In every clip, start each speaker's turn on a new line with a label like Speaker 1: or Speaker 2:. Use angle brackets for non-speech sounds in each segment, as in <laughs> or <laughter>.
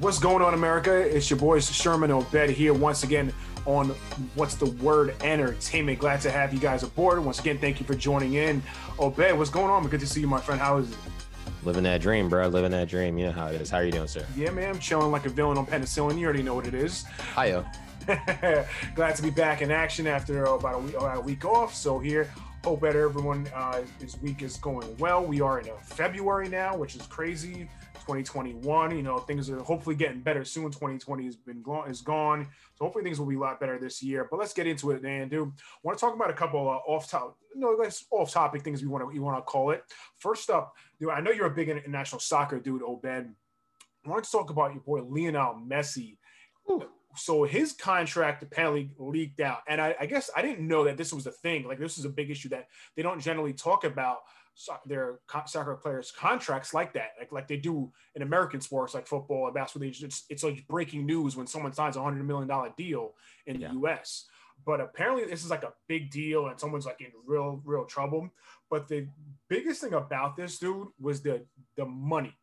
Speaker 1: What's going on, America? It's your boys Sherman Obed here once again on What's the Word Entertainment. Glad to have you guys aboard. Once again, thank you for joining in. Obed, what's going on? Good to see you, my friend. How is it?
Speaker 2: Living that dream, bro. Living that dream. You know how it is. How are you doing, sir?
Speaker 1: Yeah, man. I'm chilling like a villain on penicillin. You already know what it is.
Speaker 2: Hiyo. <laughs>
Speaker 1: Glad to be back in action after about a week, about a week off. So here, hope that everyone uh, this week is going well. We are in February now, which is crazy. 2021. You know, things are hopefully getting better soon. 2020 has been gone, is gone. So hopefully things will be a lot better this year. But let's get into it, Dan. I want to talk about a couple uh, off topic, you know, off topic things we want to you want to call it. First up, dude, I know you're a big international soccer dude, Obed. I want to talk about your boy Lionel Messi. Ooh. So his contract apparently leaked out, and I, I guess I didn't know that this was a thing. Like this is a big issue that they don't generally talk about their soccer players contracts like that, like like they do in American sports like football and basketball. It's, it's like breaking news when someone signs a hundred million dollar deal in the U.S. But apparently, this is like a big deal, and someone's like in real real trouble. But the biggest thing about this dude was the the money.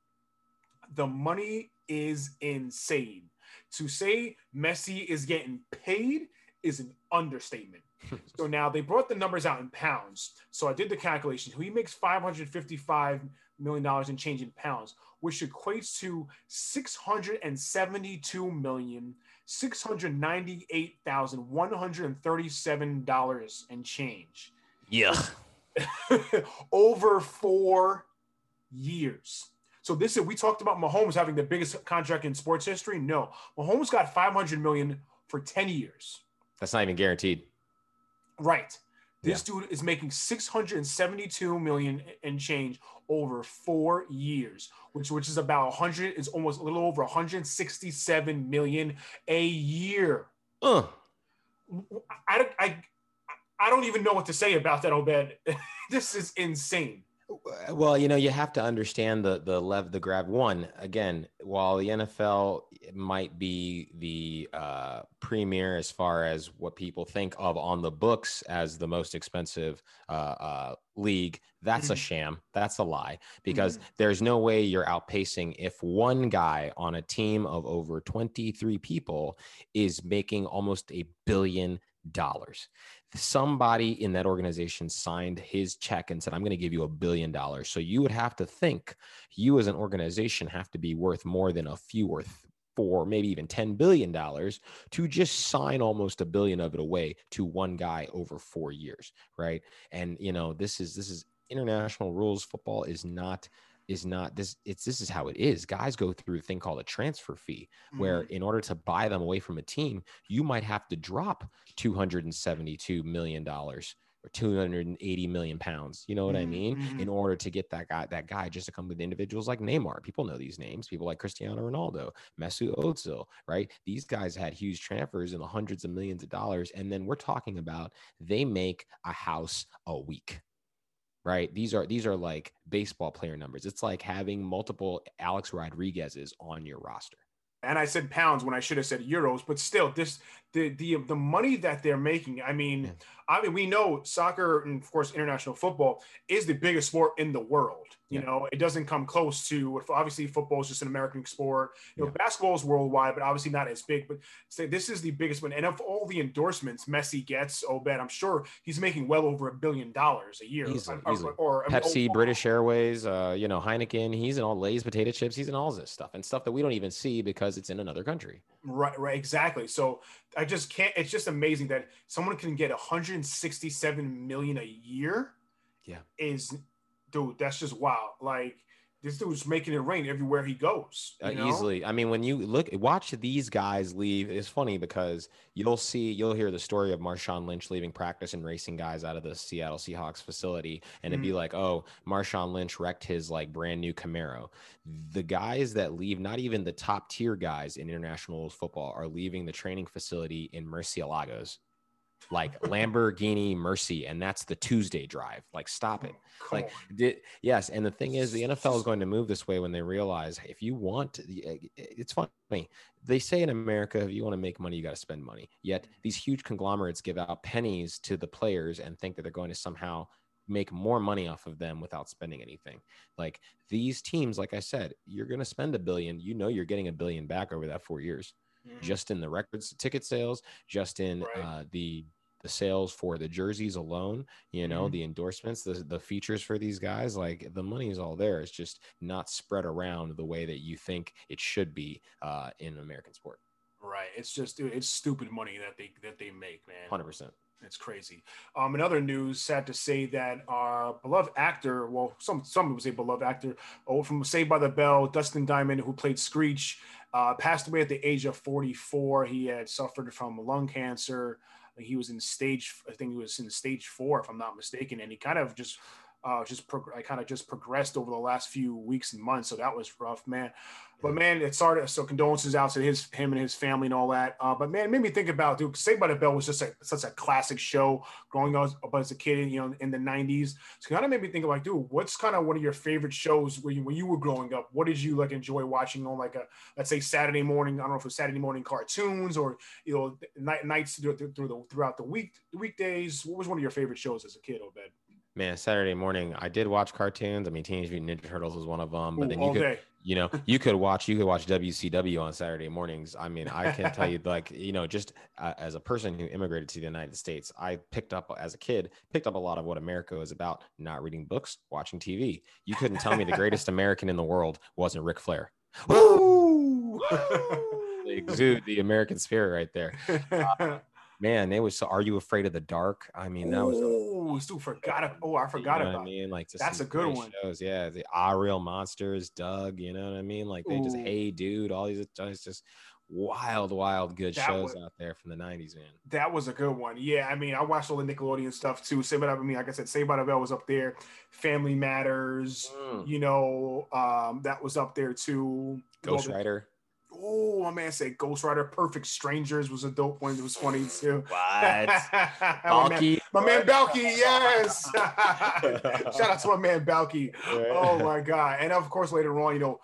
Speaker 1: The money is insane. To say Messi is getting paid is an understatement. <laughs> so now they brought the numbers out in pounds. So I did the calculation. He makes 555 million dollars in change in pounds, which equates to 672 million six hundred ninety-eight thousand one hundred thirty-seven dollars and change.
Speaker 2: Yeah. <laughs>
Speaker 1: Over four years. So this is we talked about Mahomes having the biggest contract in sports history. No, Mahomes got 500 million for 10 years.
Speaker 2: That's not even guaranteed.
Speaker 1: Right. This yeah. dude is making 672 million and change over four years, which which is about 100 is almost a little over 167 million a year. Uh. I, I, I don't even know what to say about that, Obed. <laughs> this is insane.
Speaker 2: Well, you know, you have to understand the the lev the grab. One again, while the NFL might be the uh, premier as far as what people think of on the books as the most expensive uh, uh, league, that's mm-hmm. a sham. That's a lie because mm-hmm. there's no way you're outpacing if one guy on a team of over 23 people is making almost a billion dollars somebody in that organization signed his check and said, I'm going to give you a billion dollars. So you would have to think you as an organization have to be worth more than a few worth four, maybe even $10 billion to just sign almost a billion of it away to one guy over four years. Right. And, you know, this is, this is international rules. Football is not is not this it's this is how it is guys go through a thing called a transfer fee mm-hmm. where in order to buy them away from a team you might have to drop 272 million dollars or 280 million pounds you know what mm-hmm. i mean mm-hmm. in order to get that guy that guy just to come with individuals like neymar people know these names people like cristiano ronaldo mesut ozil right these guys had huge transfers in the hundreds of millions of dollars and then we're talking about they make a house a week right? These are these are like baseball player numbers. It's like having multiple Alex Rodriguez's on your roster.
Speaker 1: And I said pounds when I should have said euros, but still, this the the the money that they're making. I mean, yeah. I mean, we know soccer and of course international football is the biggest sport in the world. You yeah. know, it doesn't come close to obviously football is just an American sport. You know, yeah. basketball is worldwide, but obviously not as big. But say this is the biggest one. And of all the endorsements Messi gets, oh, Obed, I'm sure he's making well over a billion dollars a year.
Speaker 2: Easily, or, easily. or, or Pepsi, I mean, oh, British Airways, uh, you know, Heineken. He's in all Lay's potato chips. He's in all this stuff and stuff that we don't even see because it's in another country.
Speaker 1: Right, right, exactly. So I just can't. It's just amazing that someone can get 167 million a year.
Speaker 2: Yeah,
Speaker 1: is dude, that's just wild. Like this dude's making it rain everywhere he goes.
Speaker 2: Uh, easily. I mean, when you look, watch these guys leave. It's funny because you'll see, you'll hear the story of Marshawn Lynch leaving practice and racing guys out of the Seattle Seahawks facility, and mm-hmm. it'd be mm. like, oh, Marshawn Lynch wrecked his like brand new Camaro. The guys that leave, not even the top tier guys in international football, are leaving the training facility in Murcielagos like Lamborghini Mercy, and that's the Tuesday drive. Like, stop it. Come like, did, yes. And the thing is, the NFL is going to move this way when they realize if you want, eh, it's funny. They say in America, if you want to make money, you got to spend money. Yet these huge conglomerates give out pennies to the players and think that they're going to somehow make more money off of them without spending anything. Like these teams, like I said, you're going to spend a billion. You know, you're getting a billion back over that four years, mm-hmm. just in the records, ticket sales, just in right. uh, the the sales for the jerseys alone, you know, mm-hmm. the endorsements, the, the features for these guys, like the money is all there. It's just not spread around the way that you think it should be uh, in American sport.
Speaker 1: Right. It's just it's stupid money that they that they make, man.
Speaker 2: Hundred percent.
Speaker 1: It's crazy. Um, in other news, sad to say that our beloved actor, well, some some would say beloved actor, oh, from Saved by the Bell, Dustin Diamond, who played Screech, uh, passed away at the age of 44. He had suffered from lung cancer. He was in stage, I think he was in stage four, if I'm not mistaken, and he kind of just uh, just prog- I kind of just progressed over the last few weeks and months. So that was rough, man. But man, it started. So condolences out to his him and his family and all that. Uh, but man, it made me think about dude. Saved by the Bell was just a, such a classic show growing up as a kid, you know, in the '90s. So kind of made me think of like, dude, what's kind of one of your favorite shows when you when you were growing up? What did you like enjoy watching on like a let's say Saturday morning? I don't know if it was Saturday morning cartoons or you know night, nights through, through the throughout the week weekdays. What was one of your favorite shows as a kid, Obed?
Speaker 2: Man, Saturday morning, I did watch cartoons. I mean, Teenage Mutant Ninja Turtles was one of them. But Ooh, then you could, day. you know, you could watch, you could watch WCW on Saturday mornings. I mean, I can tell you, like, you know, just uh, as a person who immigrated to the United States, I picked up as a kid, picked up a lot of what America is about. Not reading books, watching TV. You couldn't tell me the greatest American in the world wasn't Ric Flair. <laughs> Woo! exude the American spirit right there. Uh, <laughs> man, it was so. Are you afraid of the dark? I mean, that was.
Speaker 1: Oh, dude, forgot. Oh, I forgot
Speaker 2: you know
Speaker 1: about.
Speaker 2: I mean, like
Speaker 1: that's a good one.
Speaker 2: Shows, yeah. The Ah Real Monsters, Doug. You know what I mean? Like they Ooh. just, hey, dude, all these, it's just wild, wild good that shows was, out there from the '90s, man.
Speaker 1: That was a good one. Yeah, I mean, I watched all the Nickelodeon stuff too. Say what I mean, like I said, Saved by the Bell was up there. Family Matters, mm. you know, um, that was up there too.
Speaker 2: Ghost Rider.
Speaker 1: Oh, my man said Ghost Rider Perfect Strangers was a dope one. It was funny too.
Speaker 2: What?
Speaker 1: my, <laughs> man, my man Balki, yes. <laughs> <laughs> Shout out to my man Balki. Oh my God. And of course, later on, you know,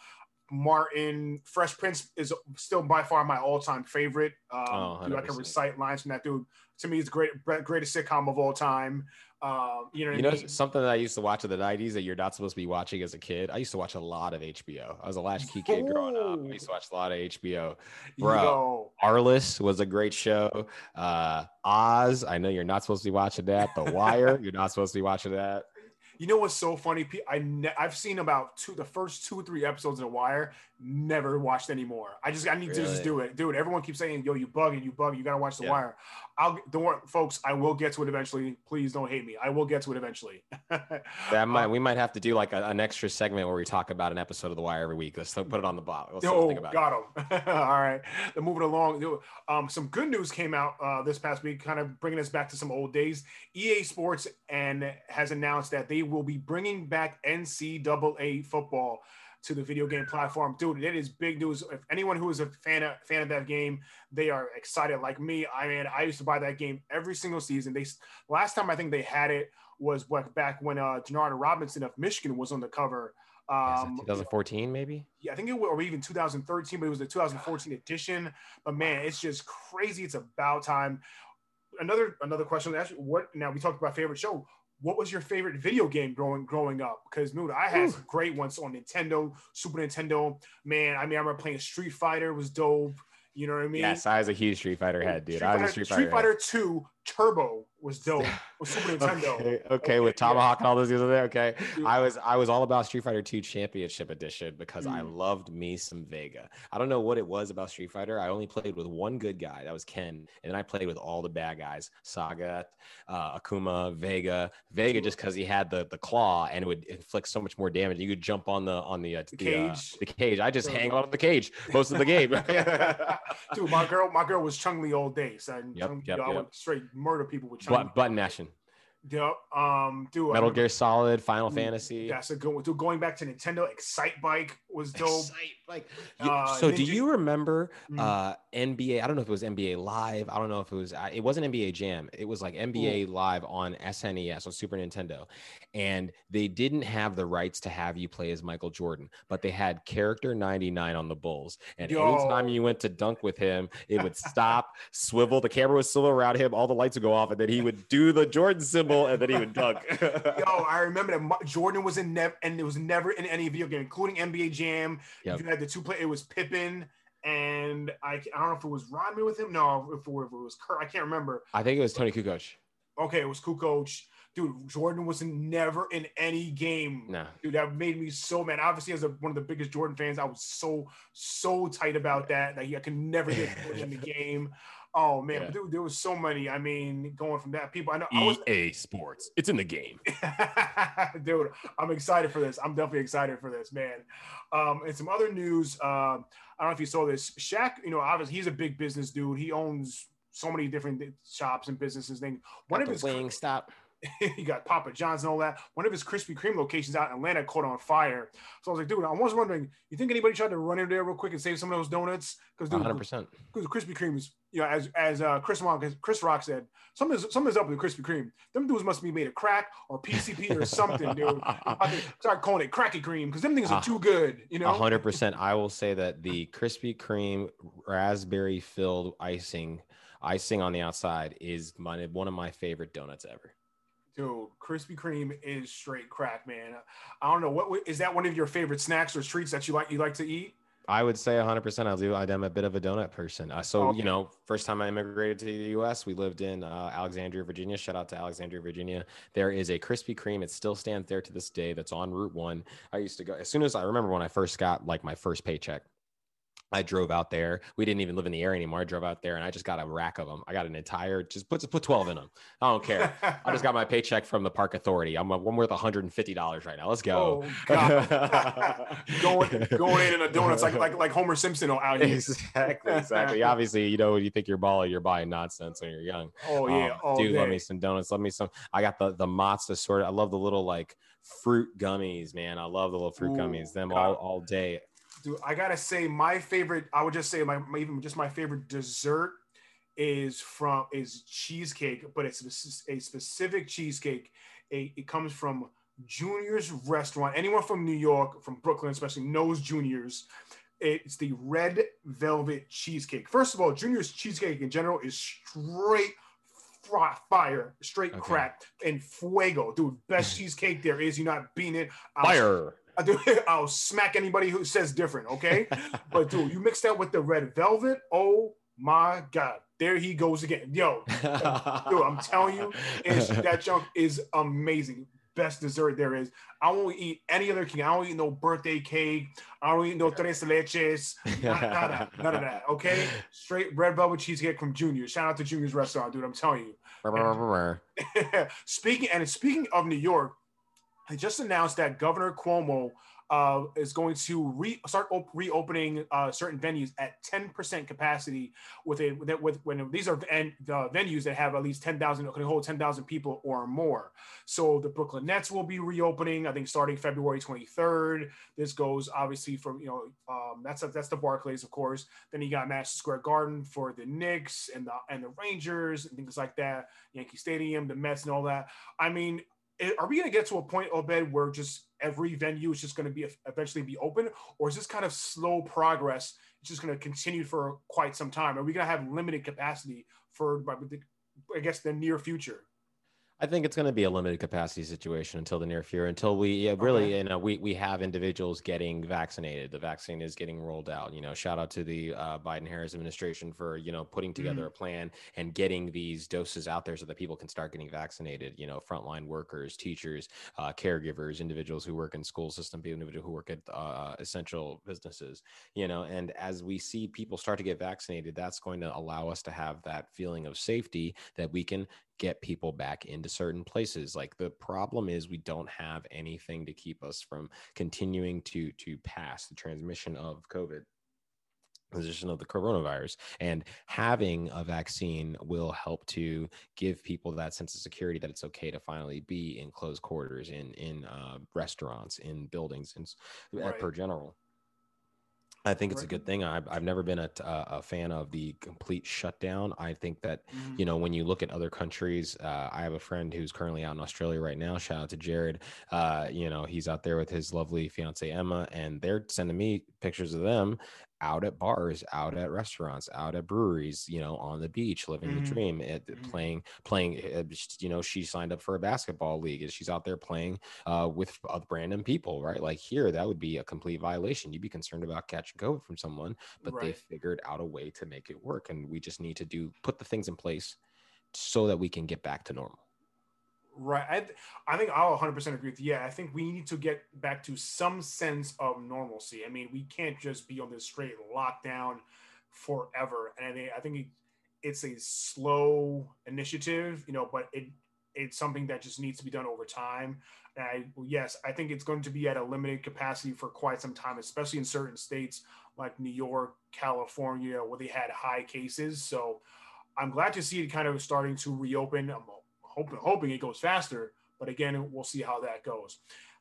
Speaker 1: Martin, Fresh Prince is still by far my all-time favorite. Um, oh, dude, I can recite lines from that dude. To me, it's great, greatest sitcom of all time. Um, you know,
Speaker 2: you know mean? something that I used to watch in the '90s that you're not supposed to be watching as a kid. I used to watch a lot of HBO. I was a latchkey kid growing up. I used to watch a lot of HBO. Bro, Yo. Arliss was a great show. Uh, Oz, I know you're not supposed to be watching that. The Wire, you're not supposed to be watching that.
Speaker 1: You know what's so funny? I ne- I've seen about two, the first two or three episodes of The Wire. Never watched anymore. I just I need really? to just do it, dude. Everyone keeps saying, "Yo, you bugging, you bugging. You gotta watch The yeah. Wire." I'll don't worry, folks. I will get to it eventually. Please don't hate me. I will get to it eventually. <laughs>
Speaker 2: that might we might have to do like a, an extra segment where we talk about an episode of The Wire every week. Let's put it on the bottom. Let's
Speaker 1: oh, got him. <laughs> All right, then moving along. Um, some good news came out uh, this past week, kind of bringing us back to some old days. EA Sports and has announced that they will be bringing back NCAA football to the video game platform. Dude, it is big news. If anyone who is a fan of fan of that game, they are excited like me. I mean, I used to buy that game every single season. They last time I think they had it was what back when uh Denard Robinson of Michigan was on the cover.
Speaker 2: Um, 2014, maybe.
Speaker 1: Yeah, I think it was, or even 2013, but it was the 2014 edition. But man, it's just crazy. It's about time. Another another question. Actually, what now? We talked about favorite show what was your favorite video game growing growing up? Because dude, I had some great ones on Nintendo, Super Nintendo. Man, I mean, I remember playing Street Fighter was dope. You know what I mean?
Speaker 2: Yes, I was a huge Street Fighter head, dude. Street I was
Speaker 1: Fighter,
Speaker 2: a Street
Speaker 1: Fighter.
Speaker 2: Street
Speaker 1: Fighter Two Turbo was dope <laughs> with Super Nintendo.
Speaker 2: okay, okay, with Tomahawk yeah. and all those things there. Okay, Dude. I was I was all about Street Fighter Two Championship Edition because mm. I loved me some Vega. I don't know what it was about Street Fighter. I only played with one good guy, that was Ken, and then I played with all the bad guys: Sagat, uh, Akuma, Vega. Vega just because he had the the claw and it would inflict so much more damage. You could jump on the on the, uh,
Speaker 1: the, the cage. Uh,
Speaker 2: the cage. I just hang on the cage most of the game. <laughs>
Speaker 1: Dude, my girl, my girl was Chun Li all day. So yep, Chung, yep, you know, yep. I would straight murder people with.
Speaker 2: But, button mashing.
Speaker 1: Yep. Um, dude.
Speaker 2: Metal Gear Solid, Final Fantasy.
Speaker 1: That's a good one. Dude, going back to Nintendo, Excitebike was dope. Excite
Speaker 2: Bike. Uh, so, do you remember mm. uh, NBA? I don't know if it was NBA Live. I don't know if it was. Uh, it wasn't NBA Jam. It was like NBA Ooh. Live on SNES on Super Nintendo, and they didn't have the rights to have you play as Michael Jordan, but they had character 99 on the Bulls. And Yo. anytime you went to dunk with him, it would <laughs> stop, swivel. The camera would swivel around him. All the lights would go off, and then he would do the Jordan symbol and then he would dunk.
Speaker 1: Yo, <laughs> I remember that Jordan was in never, and it was never in any video game, including NBA Jam. Yep. You had the two play. It was Pippen and I, I don't know if it was Rodman with him. No, if it, if it was Kurt, I can't remember.
Speaker 2: I think it was Toni Kukoc.
Speaker 1: Okay, it was Kukoc. Dude, Jordan was never in any game.
Speaker 2: No.
Speaker 1: Dude, that made me so mad. Obviously, as a, one of the biggest Jordan fans, I was so, so tight about that. Like, I could never get <laughs> in the game. Oh man, yeah. dude, there was so many. I mean, going from that, people. I know
Speaker 2: EA Sports. It's in the game, <laughs>
Speaker 1: dude. I'm excited for this. I'm definitely excited for this, man. Um, and some other news. Uh, I don't know if you saw this. Shaq, you know, obviously he's a big business dude. He owns so many different shops and businesses. Things.
Speaker 2: One Got of his wing stop. <laughs>
Speaker 1: he got Papa John's and all that. One of his Krispy Kreme locations out in Atlanta caught on fire. So I was like, dude, I was wondering, you think anybody tried to run in there real quick and save some of those donuts?
Speaker 2: Because 100 percent
Speaker 1: because Krispy Kreme is, you know, as as uh, Chris Rock Chris Rock said, something is something's up with Krispy Kreme. Them dudes must be made of crack or PCP or something, dude. <laughs> I start calling it cracky cream because them things are too good, you know.
Speaker 2: hundred percent. I will say that the Krispy Kreme raspberry filled icing icing on the outside is my, one of my favorite donuts ever.
Speaker 1: Dude, Krispy Kreme is straight crack, man. I don't know what is that one of your favorite snacks or treats that you like you like to eat?
Speaker 2: I would say 100%. I'll do. I'm a bit of a donut person. Uh, so, okay. you know, first time I immigrated to the U.S., we lived in uh, Alexandria, Virginia. Shout out to Alexandria, Virginia. There is a Krispy Kreme. It still stands there to this day. That's on Route One. I used to go as soon as I remember when I first got like my first paycheck. I drove out there. We didn't even live in the area anymore. I drove out there and I just got a rack of them. I got an entire, just put put 12 in them. I don't care. I just got my paycheck from the park authority. I'm, I'm worth $150 right now. Let's go. Oh, <laughs>
Speaker 1: going, going in in a donuts like, like, like Homer Simpson out here.
Speaker 2: Exactly. Exactly. <laughs> Obviously, you know, you think you're balling, you're buying nonsense when you're young.
Speaker 1: Oh yeah.
Speaker 2: Um, dude, day. let me some donuts. Let me some, I got the, the Mozza sort of, I love the little like fruit gummies, man. I love the little fruit Ooh, gummies, them God. all, all day
Speaker 1: dude, I gotta say my favorite. I would just say my, my even just my favorite dessert is from is cheesecake, but it's a specific cheesecake. A, it comes from Junior's restaurant. Anyone from New York, from Brooklyn, especially knows Junior's. It's the red velvet cheesecake. First of all, Junior's cheesecake in general is straight fire, straight okay. crack, and fuego, dude. Best <laughs> cheesecake there is. You're not beating it.
Speaker 2: Fire. <laughs>
Speaker 1: I'll smack anybody who says different, okay? <laughs> but dude, you mix that with the red velvet. Oh my god, there he goes again. Yo, <laughs> dude, I'm telling you, that junk is amazing. Best dessert there is. I won't eat any other cake. I don't eat no birthday cake. I don't eat no tres leches. None, none, of, none of that. Okay, straight red velvet cheesecake from Junior. Shout out to Junior's restaurant, dude. I'm telling you. Speaking and speaking of New York, just announced that Governor Cuomo uh, is going to re- start op- reopening uh, certain venues at 10% capacity with a with, with when these are and the venues that have at least 10,000 can hold 10,000 people or more. So the Brooklyn Nets will be reopening, I think, starting February 23rd. This goes obviously from you know um, that's that's the Barclays, of course. Then you got Madison Square Garden for the Knicks and the and the Rangers and things like that. Yankee Stadium, the Mets, and all that. I mean, are we going to get to a point, Obed, where just every venue is just going to be eventually be open, or is this kind of slow progress? It's just going to continue for quite some time. Are we going to have limited capacity for, I guess, the near future?
Speaker 2: I think it's going to be a limited capacity situation until the near future, until we really, okay. you know, we, we have individuals getting vaccinated. The vaccine is getting rolled out. You know, shout out to the uh, Biden Harris administration for, you know, putting together mm-hmm. a plan and getting these doses out there so that people can start getting vaccinated. You know, frontline workers, teachers, uh, caregivers, individuals who work in school system, individuals who work at uh, essential businesses, you know, and as we see people start to get vaccinated, that's going to allow us to have that feeling of safety that we can get people back into certain places like the problem is we don't have anything to keep us from continuing to to pass the transmission of covid position of the coronavirus and having a vaccine will help to give people that sense of security that it's okay to finally be in close quarters in in uh, restaurants in buildings and right. per general I think it's a good thing. I've, I've never been a, a fan of the complete shutdown. I think that, mm-hmm. you know, when you look at other countries, uh, I have a friend who's currently out in Australia right now. Shout out to Jared. Uh, you know, he's out there with his lovely fiance Emma, and they're sending me pictures of them out at bars, out at restaurants, out at breweries, you know, on the beach, living mm-hmm. the dream, at, mm-hmm. playing, playing, uh, you know, she signed up for a basketball league and she's out there playing uh, with other random people, right? Like here, that would be a complete violation. You'd be concerned about catching COVID from someone, but right. they figured out a way to make it work. And we just need to do, put the things in place so that we can get back to normal.
Speaker 1: Right. I, th- I think I'll 100% agree with you. Yeah, I think we need to get back to some sense of normalcy. I mean, we can't just be on this straight lockdown forever. And I, I think it's a slow initiative, you know, but it it's something that just needs to be done over time. And I, yes, I think it's going to be at a limited capacity for quite some time, especially in certain states like New York, California, where they had high cases. So I'm glad to see it kind of starting to reopen. I'm hoping, hoping it goes faster, but again, we'll see how that goes.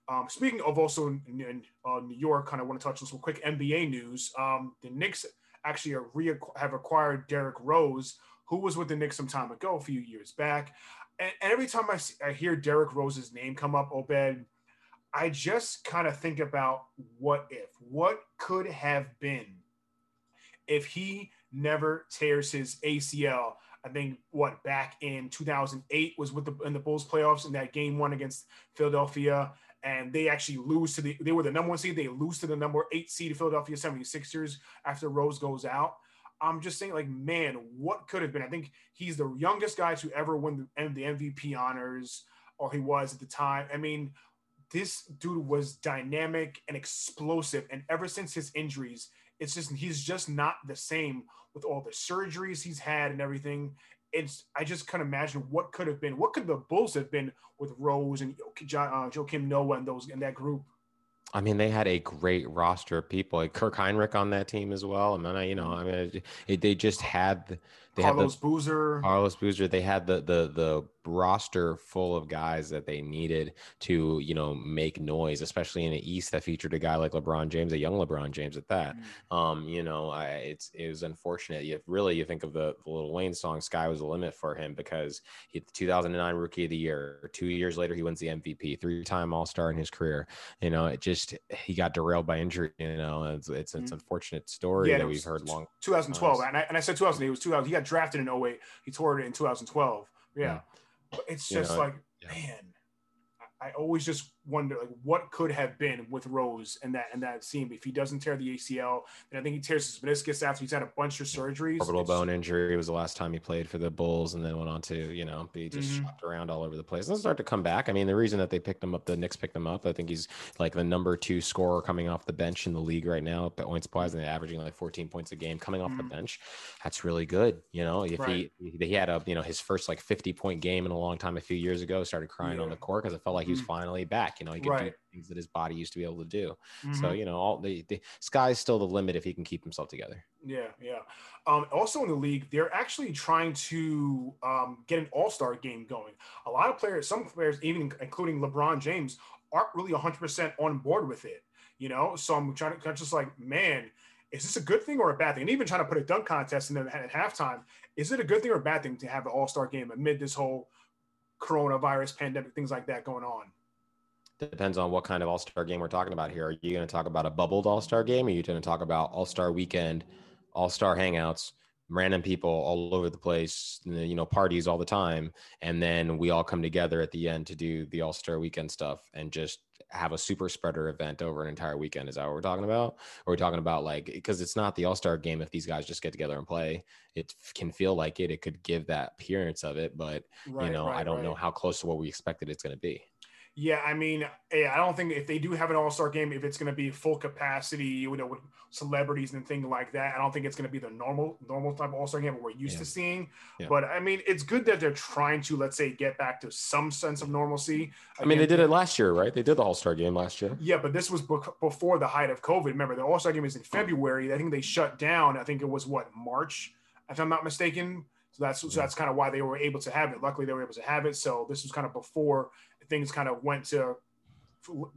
Speaker 1: Um, speaking of also in, in uh, New York, kind of want to touch on some quick NBA news. Um, the Knicks actually re- have acquired Derrick Rose, who was with the Knicks some time ago, a few years back. And, and every time I, see, I hear Derrick Rose's name come up, Obed, I just kind of think about what if, what could have been if he never tears his ACL. I think what back in 2008 was with the in the Bulls playoffs in that game one against Philadelphia, and they actually lose to the they were the number one seed. They lose to the number eight seed Philadelphia 76ers after Rose goes out. I'm just saying, like, man, what could have been? I think he's the youngest guy to ever win the, the MVP honors, or he was at the time. I mean, this dude was dynamic and explosive, and ever since his injuries, it's just he's just not the same with all the surgeries he's had and everything. It's I just can't imagine what could have been. What could the Bulls have been with Rose and uh, Joakim Noah and those in that group?
Speaker 2: I mean, they had a great roster of people, like Kirk Hinrich on that team as well. I mean, you know, I mean, it, they just had they
Speaker 1: Carlos
Speaker 2: had
Speaker 1: the, Boozer.
Speaker 2: Carlos Boozer. They had the the the roster full of guys that they needed to you know make noise, especially in the East that featured a guy like LeBron James, a young LeBron James at that. Mm-hmm. Um, you know, I, it's it was unfortunate. You really you think of the, the Lil Wayne song "Sky Was the Limit" for him because he 2009 Rookie of the Year. Two years later, he wins the MVP, three time All Star in his career. You know, it just he got derailed by injury. You know, it's it's, it's mm-hmm. unfortunate story yeah, that we've heard long.
Speaker 1: 2012, and I, and I said 2000. It was 2000. He got drafted in 08. He tore it in 2012. Yeah. yeah. But it's just like, yeah. man, I always just wonder like what could have been with Rose and that and that scene. If he doesn't tear the ACL, then I think he tears his meniscus after he's had a bunch of surgeries.
Speaker 2: Orbital bone injury was the last time he played for the Bulls, and then went on to you know be just mm-hmm. shopped around all over the place. And start to come back. I mean, the reason that they picked him up, the Knicks picked him up. I think he's like the number two scorer coming off the bench in the league right now, points wise, and averaging like 14 points a game coming off mm-hmm. the bench. That's really good. You know, if right. he he had a you know his first like 50 point game in a long time a few years ago, started crying yeah. on the court because it felt like he was mm-hmm. finally back. You know, he could right. do things that his body used to be able to do. Mm-hmm. So you know, all the, the sky's still the limit if he can keep himself together.
Speaker 1: Yeah, yeah. Um, also in the league, they're actually trying to um, get an All Star game going. A lot of players, some players, even including LeBron James, aren't really 100 percent on board with it. You know, so I'm trying to I'm just like, man, is this a good thing or a bad thing? And even trying to put a dunk contest in there at halftime, is it a good thing or a bad thing to have an All Star game amid this whole coronavirus pandemic, things like that going on?
Speaker 2: Depends on what kind of All Star game we're talking about here. Are you going to talk about a bubbled All Star game? Or are you going to talk about All Star weekend, All Star hangouts, random people all over the place, you know, parties all the time, and then we all come together at the end to do the All Star weekend stuff and just have a super spreader event over an entire weekend? Is that what we're talking about? Or are we talking about like because it's not the All Star game if these guys just get together and play. It can feel like it. It could give that appearance of it, but right, you know, right, I don't right. know how close to what we expected it's going to be.
Speaker 1: Yeah, I mean, I don't think if they do have an All Star game, if it's going to be full capacity, you know, with celebrities and things like that, I don't think it's going to be the normal normal type of All Star game that we're used yeah. to seeing. Yeah. But I mean, it's good that they're trying to, let's say, get back to some sense of normalcy. Again,
Speaker 2: I mean, they did it last year, right? They did the All Star game last year.
Speaker 1: Yeah, but this was before the height of COVID. Remember, the All Star game is in February. I think they shut down. I think it was what March, if I'm not mistaken. So that's so that's kind of why they were able to have it. Luckily, they were able to have it. So this was kind of before things kind of went to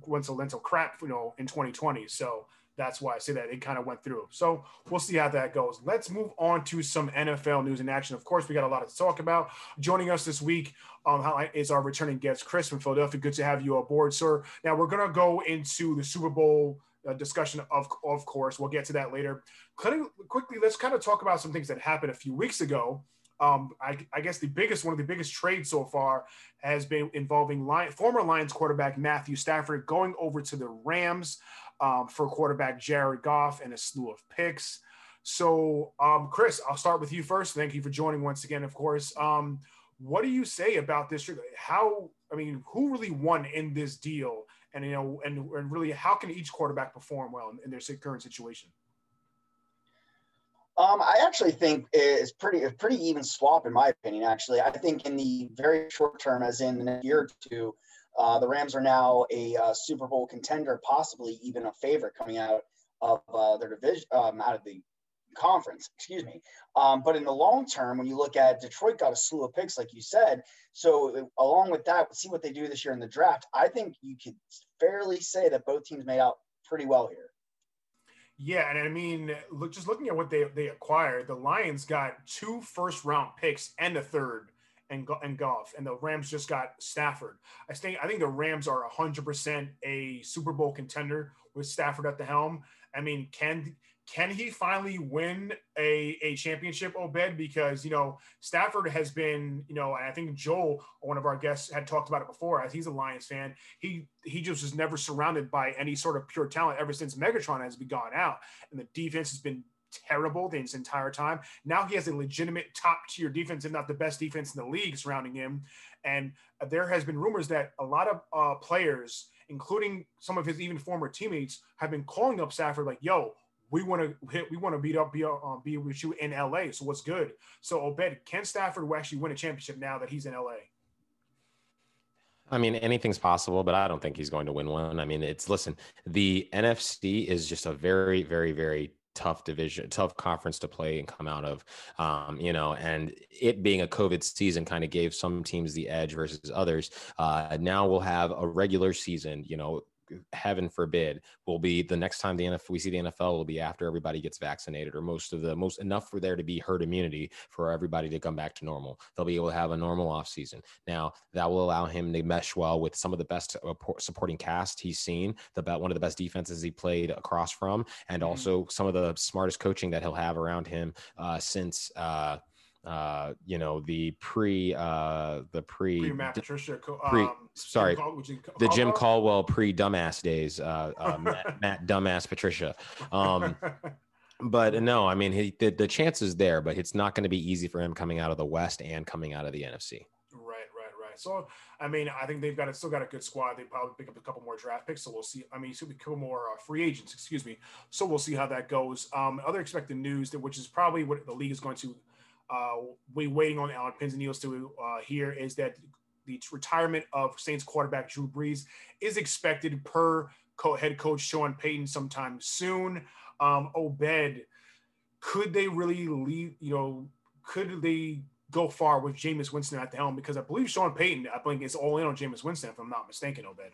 Speaker 1: went to lentil crap, you know, in 2020. So that's why I say that it kind of went through. So we'll see how that goes. Let's move on to some NFL news and action. Of course, we got a lot to talk about. Joining us this week um, is our returning guest, Chris from Philadelphia. Good to have you aboard, sir. Now we're gonna go into the Super Bowl uh, discussion of of course. We'll get to that later. Quickly, let's kind of talk about some things that happened a few weeks ago. Um, I, I, guess the biggest one of the biggest trades so far has been involving Lion, former Lions quarterback Matthew Stafford going over to the Rams um, for quarterback Jared Goff and a slew of picks. So, um, Chris, I'll start with you first. Thank you for joining once again, of course. Um, what do you say about this? How, I mean, who really won in this deal? And, you know, and, and really, how can each quarterback perform well in, in their current situation?
Speaker 3: Um, I actually think it's pretty a pretty even swap in my opinion. Actually, I think in the very short term, as in a year or two, uh, the Rams are now a uh, Super Bowl contender, possibly even a favorite coming out of uh, their division, um, out of the conference, excuse me. Um, but in the long term, when you look at Detroit, got a slew of picks, like you said. So along with that, see what they do this year in the draft. I think you could fairly say that both teams made out pretty well here.
Speaker 1: Yeah, and I mean, look, just looking at what they they acquired, the Lions got two first round picks and a third and and Goff, and the Rams just got Stafford. I think I think the Rams are hundred percent a Super Bowl contender with Stafford at the helm. I mean, can can he finally win a, a championship, Obed? Because, you know, Stafford has been, you know, I think Joel, one of our guests, had talked about it before, as he's a Lions fan. He he just was never surrounded by any sort of pure talent ever since Megatron has been gone out. And the defense has been terrible this entire time. Now he has a legitimate top tier defense, if not the best defense in the league surrounding him. And there has been rumors that a lot of uh, players, including some of his even former teammates, have been calling up Stafford like, yo, we want to hit, we want to beat up, be, um, be with you in LA. So what's good? So Obed, can Stafford will actually win a championship now that he's in LA?
Speaker 2: I mean, anything's possible, but I don't think he's going to win one. I mean, it's listen, the NFC is just a very, very, very tough division, tough conference to play and come out of. Um, you know, and it being a COVID season kind of gave some teams the edge versus others. Uh, now we'll have a regular season, you know, heaven forbid, will be the next time the NFL we see the NFL will be after everybody gets vaccinated or most of the most enough for there to be herd immunity for everybody to come back to normal. They'll be able to have a normal off season. Now that will allow him to mesh well with some of the best uh, supporting cast he's seen, the one of the best defenses he played across from, and mm-hmm. also some of the smartest coaching that he'll have around him uh, since. Uh, uh, you know, the pre, uh, the pre,
Speaker 1: pre Matt Patricia,
Speaker 2: pre, um, sorry, the Jim Caldwell pre dumbass days, uh, uh Matt, <laughs> Matt, dumbass Patricia. Um, <laughs> but no, I mean, he, the, the chance is there, but it's not going to be easy for him coming out of the West and coming out of the NFC.
Speaker 1: Right, right, right. So, I mean, I think they've got a, still got a good squad. They probably pick up a couple more draft picks, so we'll see. I mean, a couple more uh, free agents, excuse me. So we'll see how that goes. Um, other expected news that, which is probably what the league is going to uh, we waiting on Alan pins to uh, hear is that the retirement of Saints quarterback Drew Brees is expected per co- head coach Sean Payton sometime soon. Um, Obed, could they really leave? You know, could they go far with Jameis Winston at the helm? Because I believe Sean Payton, I think, is all in on Jameis Winston, if I'm not mistaken, Obed.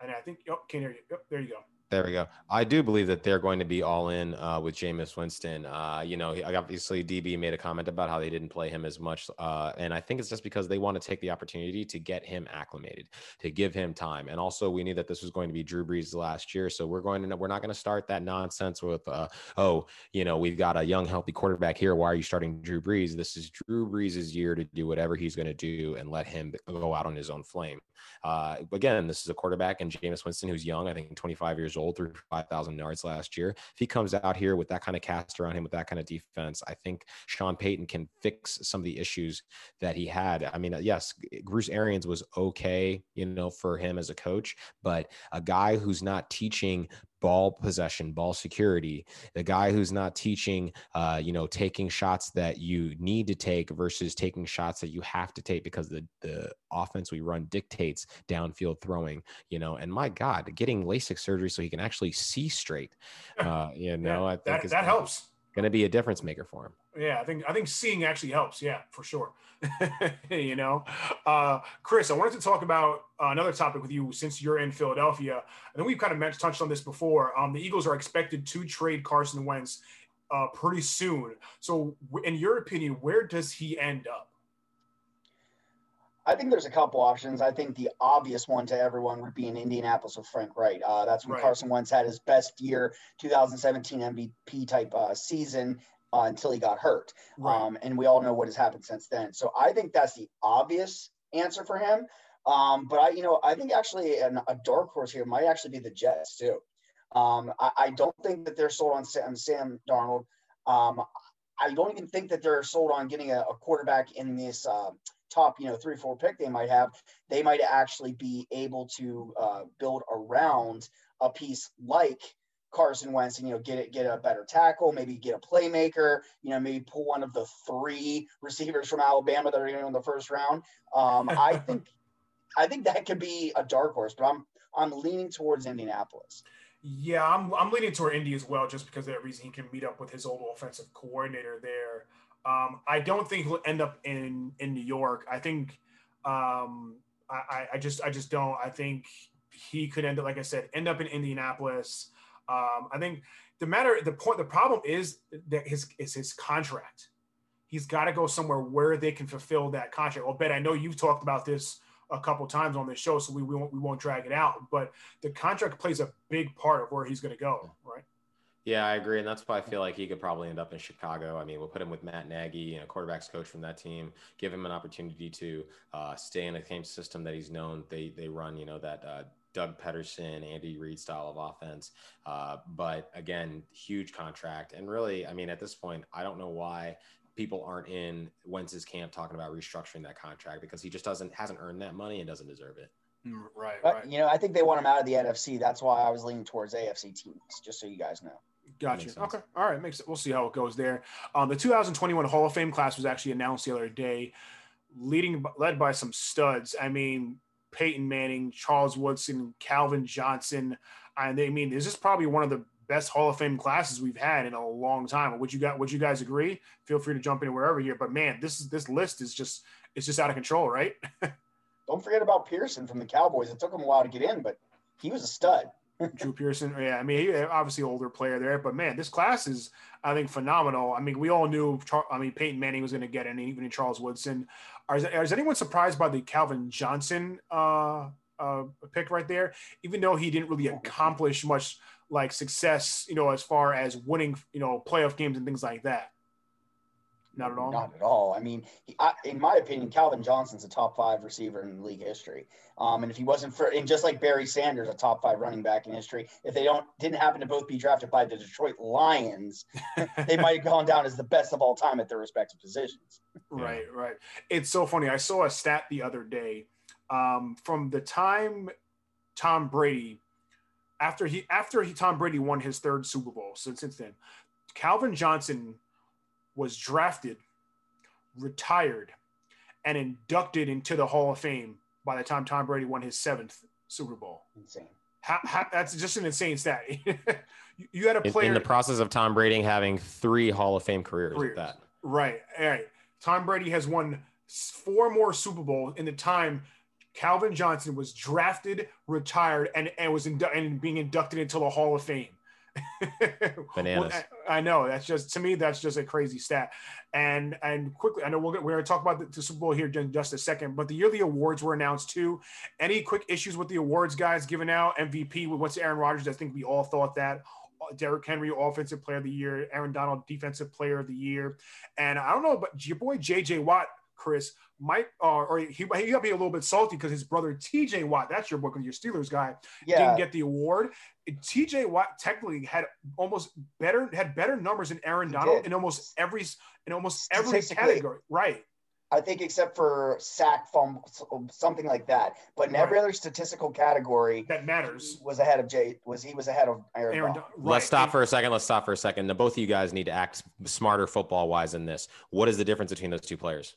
Speaker 1: And I think, oh, can't hear you. Oh, there you go.
Speaker 2: There we go. I do believe that they're going to be all in uh, with Jameis Winston. Uh, you know, obviously DB made a comment about how they didn't play him as much, uh, and I think it's just because they want to take the opportunity to get him acclimated, to give him time, and also we knew that this was going to be Drew Brees last year, so we're going to we're not going to start that nonsense with, uh, oh, you know, we've got a young healthy quarterback here. Why are you starting Drew Brees? This is Drew Brees' year to do whatever he's going to do and let him go out on his own flame. Uh, again, this is a quarterback and Jameis Winston, who's young, I think 25 years old, through 5,000 yards last year. If he comes out here with that kind of cast around him, with that kind of defense, I think Sean Payton can fix some of the issues that he had. I mean, yes, Bruce Arians was okay, you know, for him as a coach, but a guy who's not teaching ball possession, ball security, the guy who's not teaching, uh, you know, taking shots that you need to take versus taking shots that you have to take because the the offense we run dictates downfield throwing, you know. And my God, getting LASIK surgery so he can actually see straight, <laughs> uh, you know,
Speaker 1: yeah,
Speaker 2: I think
Speaker 1: that, that helps.
Speaker 2: Going to be a difference maker for him.
Speaker 1: Yeah, I think I think seeing actually helps. Yeah, for sure. <laughs> you know, uh, Chris, I wanted to talk about another topic with you since you're in Philadelphia. I think we've kind of mentioned, touched on this before. Um, the Eagles are expected to trade Carson Wentz uh, pretty soon. So, in your opinion, where does he end up?
Speaker 3: I think there's a couple options. I think the obvious one to everyone would be in Indianapolis with Frank Reich. Uh, that's when
Speaker 1: Right.
Speaker 3: Carson Wentz had his best year, 2017 MVP type uh, season uh, until he got hurt.
Speaker 1: Right.
Speaker 3: Um, and we all know what has happened since then. So I think that's the obvious answer for him. Um, but I, you know, I think actually an, a dark horse here might actually be the Jets too. Um, I, I don't think that they're sold on Sam, Sam Darnold. Um, I don't even think that they're sold on getting a, a quarterback in this uh, top, you know, three, four pick they might have. They might actually be able to uh, build around a piece like Carson Wentz and you know get it get a better tackle, maybe get a playmaker, you know, maybe pull one of the three receivers from Alabama that are going in the first round. Um, I <laughs> think I think that could be a dark horse, but I'm I'm leaning towards Indianapolis.
Speaker 1: Yeah, I'm, I'm leaning toward Indy as well, just because of that reason he can meet up with his old offensive coordinator there. Um, I don't think he'll end up in in New York. I think um, I, I- I just I just don't. I think he could end up, like I said, end up in Indianapolis. Um, I think the matter the point the problem is that his is his contract. He's got to go somewhere where they can fulfill that contract. Well, Ben, I know you've talked about this a couple times on this show, so we, we won't we won't drag it out. But the contract plays a big part of where he's going to go, right?
Speaker 2: Yeah, I agree, and that's why I feel like he could probably end up in Chicago. I mean, we'll put him with Matt Nagy, you know, quarterbacks coach from that team. Give him an opportunity to uh, stay in the same system that he's known. They they run, you know, that uh, Doug Pederson, Andy Reid style of offense. Uh, but again, huge contract, and really, I mean, at this point, I don't know why people aren't in Wentz's camp talking about restructuring that contract because he just doesn't hasn't earned that money and doesn't deserve it.
Speaker 1: Right,
Speaker 3: But you know, I think they want him out of the NFC. That's why I was leaning towards AFC teams, just so you guys know.
Speaker 1: Gotcha.
Speaker 2: Makes.
Speaker 1: Okay. All right. Makes it. We'll see how it goes there. Um, the 2021 Hall of Fame class was actually announced the other day, leading led by some studs. I mean, Peyton Manning, Charles Woodson, Calvin Johnson. And I mean, this is probably one of the best Hall of Fame classes we've had in a long time. Would you got? Would you guys agree? Feel free to jump in wherever here. But man, this is this list is just it's just out of control, right? <laughs>
Speaker 3: Don't forget about Pearson from the Cowboys. It took him a while to get in, but he was a stud.
Speaker 1: Drew Pearson. Yeah, I mean, obviously older player there, but man, this class is, I think, phenomenal. I mean, we all knew, I mean, Peyton Manning was going to get in, even in Charles Woodson. Are, is anyone surprised by the Calvin Johnson uh, uh, pick right there? Even though he didn't really accomplish much like success, you know, as far as winning, you know, playoff games and things like that. Not at all.
Speaker 3: Not at all. I mean, he, I, in my opinion, Calvin Johnson's a top five receiver in league history. Um, and if he wasn't for, and just like Barry Sanders, a top five running back in history, if they don't didn't happen to both be drafted by the Detroit Lions, <laughs> they might have gone down as the best of all time at their respective positions.
Speaker 1: Right, right. It's so funny. I saw a stat the other day um, from the time Tom Brady, after he after he Tom Brady won his third Super Bowl. So since then, Calvin Johnson was drafted, retired, and inducted into the Hall of Fame by the time Tom Brady won his seventh Super Bowl.
Speaker 3: Insane.
Speaker 1: How, how, that's just an insane stat. <laughs> you, you had a player
Speaker 2: in the process of Tom Brady having three Hall of Fame careers,
Speaker 1: Careers.
Speaker 2: that.
Speaker 1: Right. All right. Tom Brady has won four more Super Bowls in the time Calvin Johnson was drafted, retired, and, and was indu- and being inducted into the Hall of Fame. <laughs>
Speaker 2: Bananas.
Speaker 1: Well, I, I know that's just to me that's just a crazy stat. And and quickly, I know we'll get, we're going to talk about the, the Super Bowl here in just a second, but the yearly awards were announced too. Any quick issues with the awards, guys? Given out MVP what's Aaron Rodgers? I think we all thought that. Derrick Henry, Offensive Player of the Year. Aaron Donald, Defensive Player of the Year. And I don't know, but your boy JJ Watt, Chris, might uh, or he he got be a little bit salty because his brother TJ Watt, that's your boy, your Steelers guy,
Speaker 3: Yeah.
Speaker 1: didn't get the award. TJ Watt technically had almost better had better numbers than Aaron Donald in almost every in almost every category. Right.
Speaker 3: I think except for sack, fumble, something like that. But in every
Speaker 1: Right.
Speaker 3: other statistical category,
Speaker 1: That matters.
Speaker 3: was ahead of Jay. Was he was ahead of Aaron?
Speaker 1: Aaron,
Speaker 3: Donald.
Speaker 1: Don-
Speaker 2: Let's stop for a second. Let's stop for a second. Now, both of you guys need to act smarter football wise in this. What is the difference between those two players?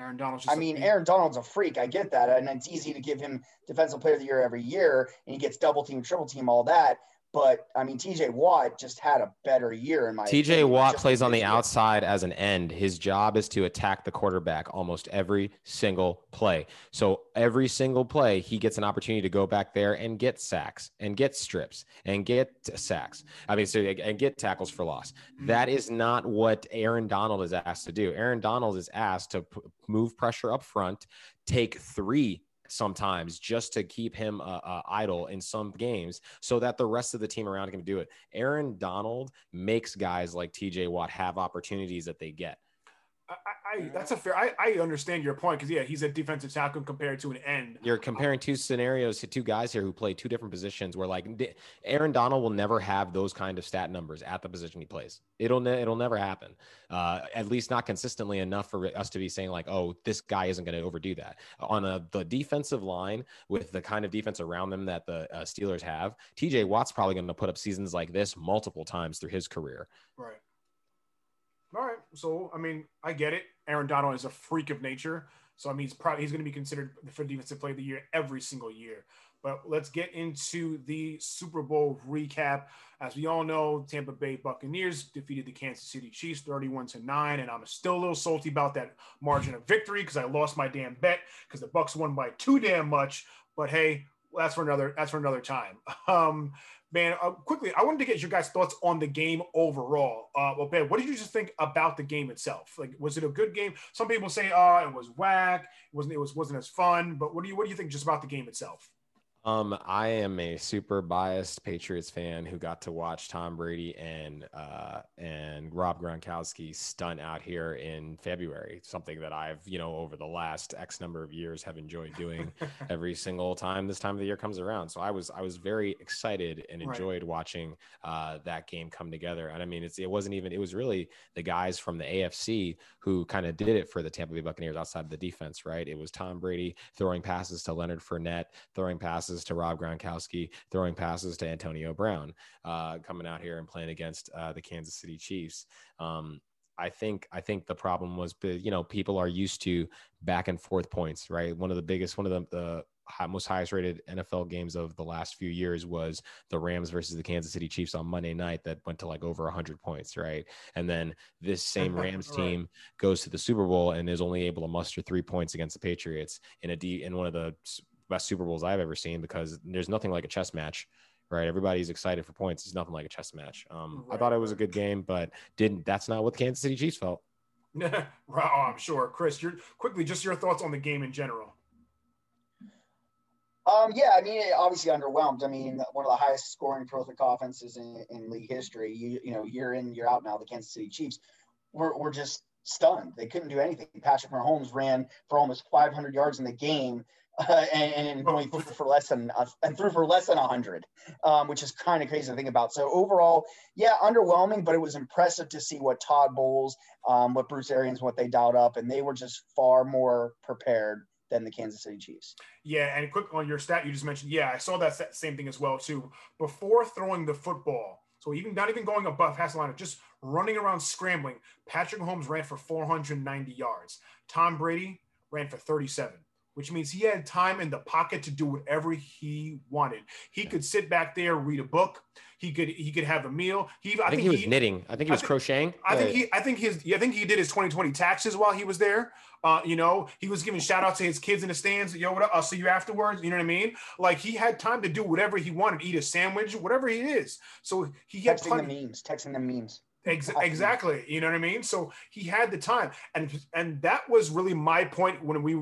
Speaker 1: Aaron Donald's just
Speaker 3: I mean, Aaron Donald's a freak. I get that, and it's easy to give him defensive player of the year every year, and he gets double team, triple team, all that. But I mean, TJ Watt just had a better year in my.
Speaker 2: TJ Watt plays on the
Speaker 3: year.
Speaker 2: outside as an end. His job is to attack the quarterback almost every single play. So every single play, he gets an opportunity to go back there and get sacks and get strips and get sacks. I mean, so and get tackles for loss.
Speaker 1: Mm-hmm.
Speaker 2: That is not what Aaron Donald is asked to do. Aaron Donald is asked to p- move pressure up front, take three sometimes just to keep him uh, uh, idle in some games so that the rest of the team around him can do it. Aaron Donald makes guys like TJ Watt have opportunities that they get.
Speaker 1: I, I that's a fair. I, I understand your point because yeah, he's a defensive tackle compared to an end.
Speaker 2: You're comparing two scenarios to two guys here who play two different positions. Where like Aaron Donald will never have those kind of stat numbers at the position he plays. It'll ne- it'll never happen. Uh, at least not consistently enough for us to be saying like, oh, this guy isn't going to overdo that on a, the defensive line with the kind of defense around them that the uh, Steelers have. TJ Watt's probably going to put up seasons like this multiple times through his career.
Speaker 1: Right. All right. So I mean, I get it. Aaron Donald is a freak of nature. So I mean, he's probably he's going to be considered for defensive player of the year every single year. But let's get into the Super Bowl recap. As we all know, Tampa Bay Buccaneers defeated the Kansas City Chiefs 31 to 9. And I'm still a little salty about that margin of victory because I lost my damn bet because the Bucks won by too damn much. But hey, that's for another that's for another time. <laughs> Um, man, uh, quickly, I wanted to get your guys' thoughts on the game overall. Uh, well, Ben, what did you just think about the game itself? Like, was it a good game? Some people say, "Oh, it was whack. It wasn't. It was wasn't as fun." But what do you what do you think just about the game itself?
Speaker 2: Um, I am a super biased Patriots fan who got to watch Tom Brady and uh, and Rob Gronkowski stunt out here in February. Something that I've you know over the last X number of years have enjoyed doing <laughs> every single time this time of the year comes around. So I was I was very excited and
Speaker 1: Right.
Speaker 2: enjoyed watching uh, that game come together. And I mean, it's it wasn't even it was really the guys from the AFC who kind of did it for the Tampa Bay Buccaneers outside of the defense, right? It was Tom Brady throwing passes to Leonard Fournette, throwing passes to Rob Gronkowski, throwing passes to Antonio Brown, uh, coming out here and playing against uh, the Kansas City Chiefs. Um, I think I think the problem was, you know, people are used to back and forth points, right? One of the biggest, one of the, the high, most highest rated NFL games of the last few years was the Rams versus the Kansas City Chiefs on Monday night that went to like over 100 points, right? And then this <laughs> same Rams
Speaker 1: Right.
Speaker 2: team goes to the Super Bowl and is only able to muster three points against the Patriots in a D in one of the best Super Bowls I've ever seen because there's nothing like a chess match. Right, everybody's excited for points. It's nothing like a chess match. Um, I thought it was a good game, but didn't. That's not what the Kansas City Chiefs felt. <laughs>
Speaker 1: oh, I'm sure, Chris. You're quickly just your thoughts on the game in general.
Speaker 3: Um, yeah, I mean, obviously underwhelmed. I mean, one of the highest scoring prolific offenses in, in league history. You, you know, year in, year out now, the Kansas City Chiefs were, were just stunned. They couldn't do anything. Patrick Mahomes ran for almost 500 yards in the game, <laughs> and, and only threw for less than uh, and threw for less than 100, um, which is kind of crazy to think about. So overall, yeah, underwhelming, but it was impressive to see what Todd Bowles, um, what Bruce Arians, what they dialed up, and they were just far more prepared than the Kansas City Chiefs.
Speaker 1: Yeah, and quick on your stat you just mentioned. Yeah, I saw that same thing as well too. Before throwing the football, so even not even going above the line, just running around scrambling. Patrick Mahomes ran for 490 yards. Tom Brady ran for 37, which means he had time in the pocket to do whatever he wanted. He could sit back there, read a book. He could he could have a meal. He
Speaker 2: I, think, he was knitting. I think he
Speaker 1: I
Speaker 2: was
Speaker 1: think-
Speaker 2: crocheting.
Speaker 1: I think he, I think his, I think he did his 2020 taxes while he was there. Uh, you know, he was giving shout out to his kids in the stands. Yo, what up? I'll see you afterwards. You know what I mean? Like he had time to do whatever he wanted, eat a sandwich, whatever it is. So he had
Speaker 3: Texting
Speaker 1: plenty.
Speaker 3: the memes, texting the memes.
Speaker 1: Ex- exactly. You know what I mean? So he had the time, and and that was really my point when we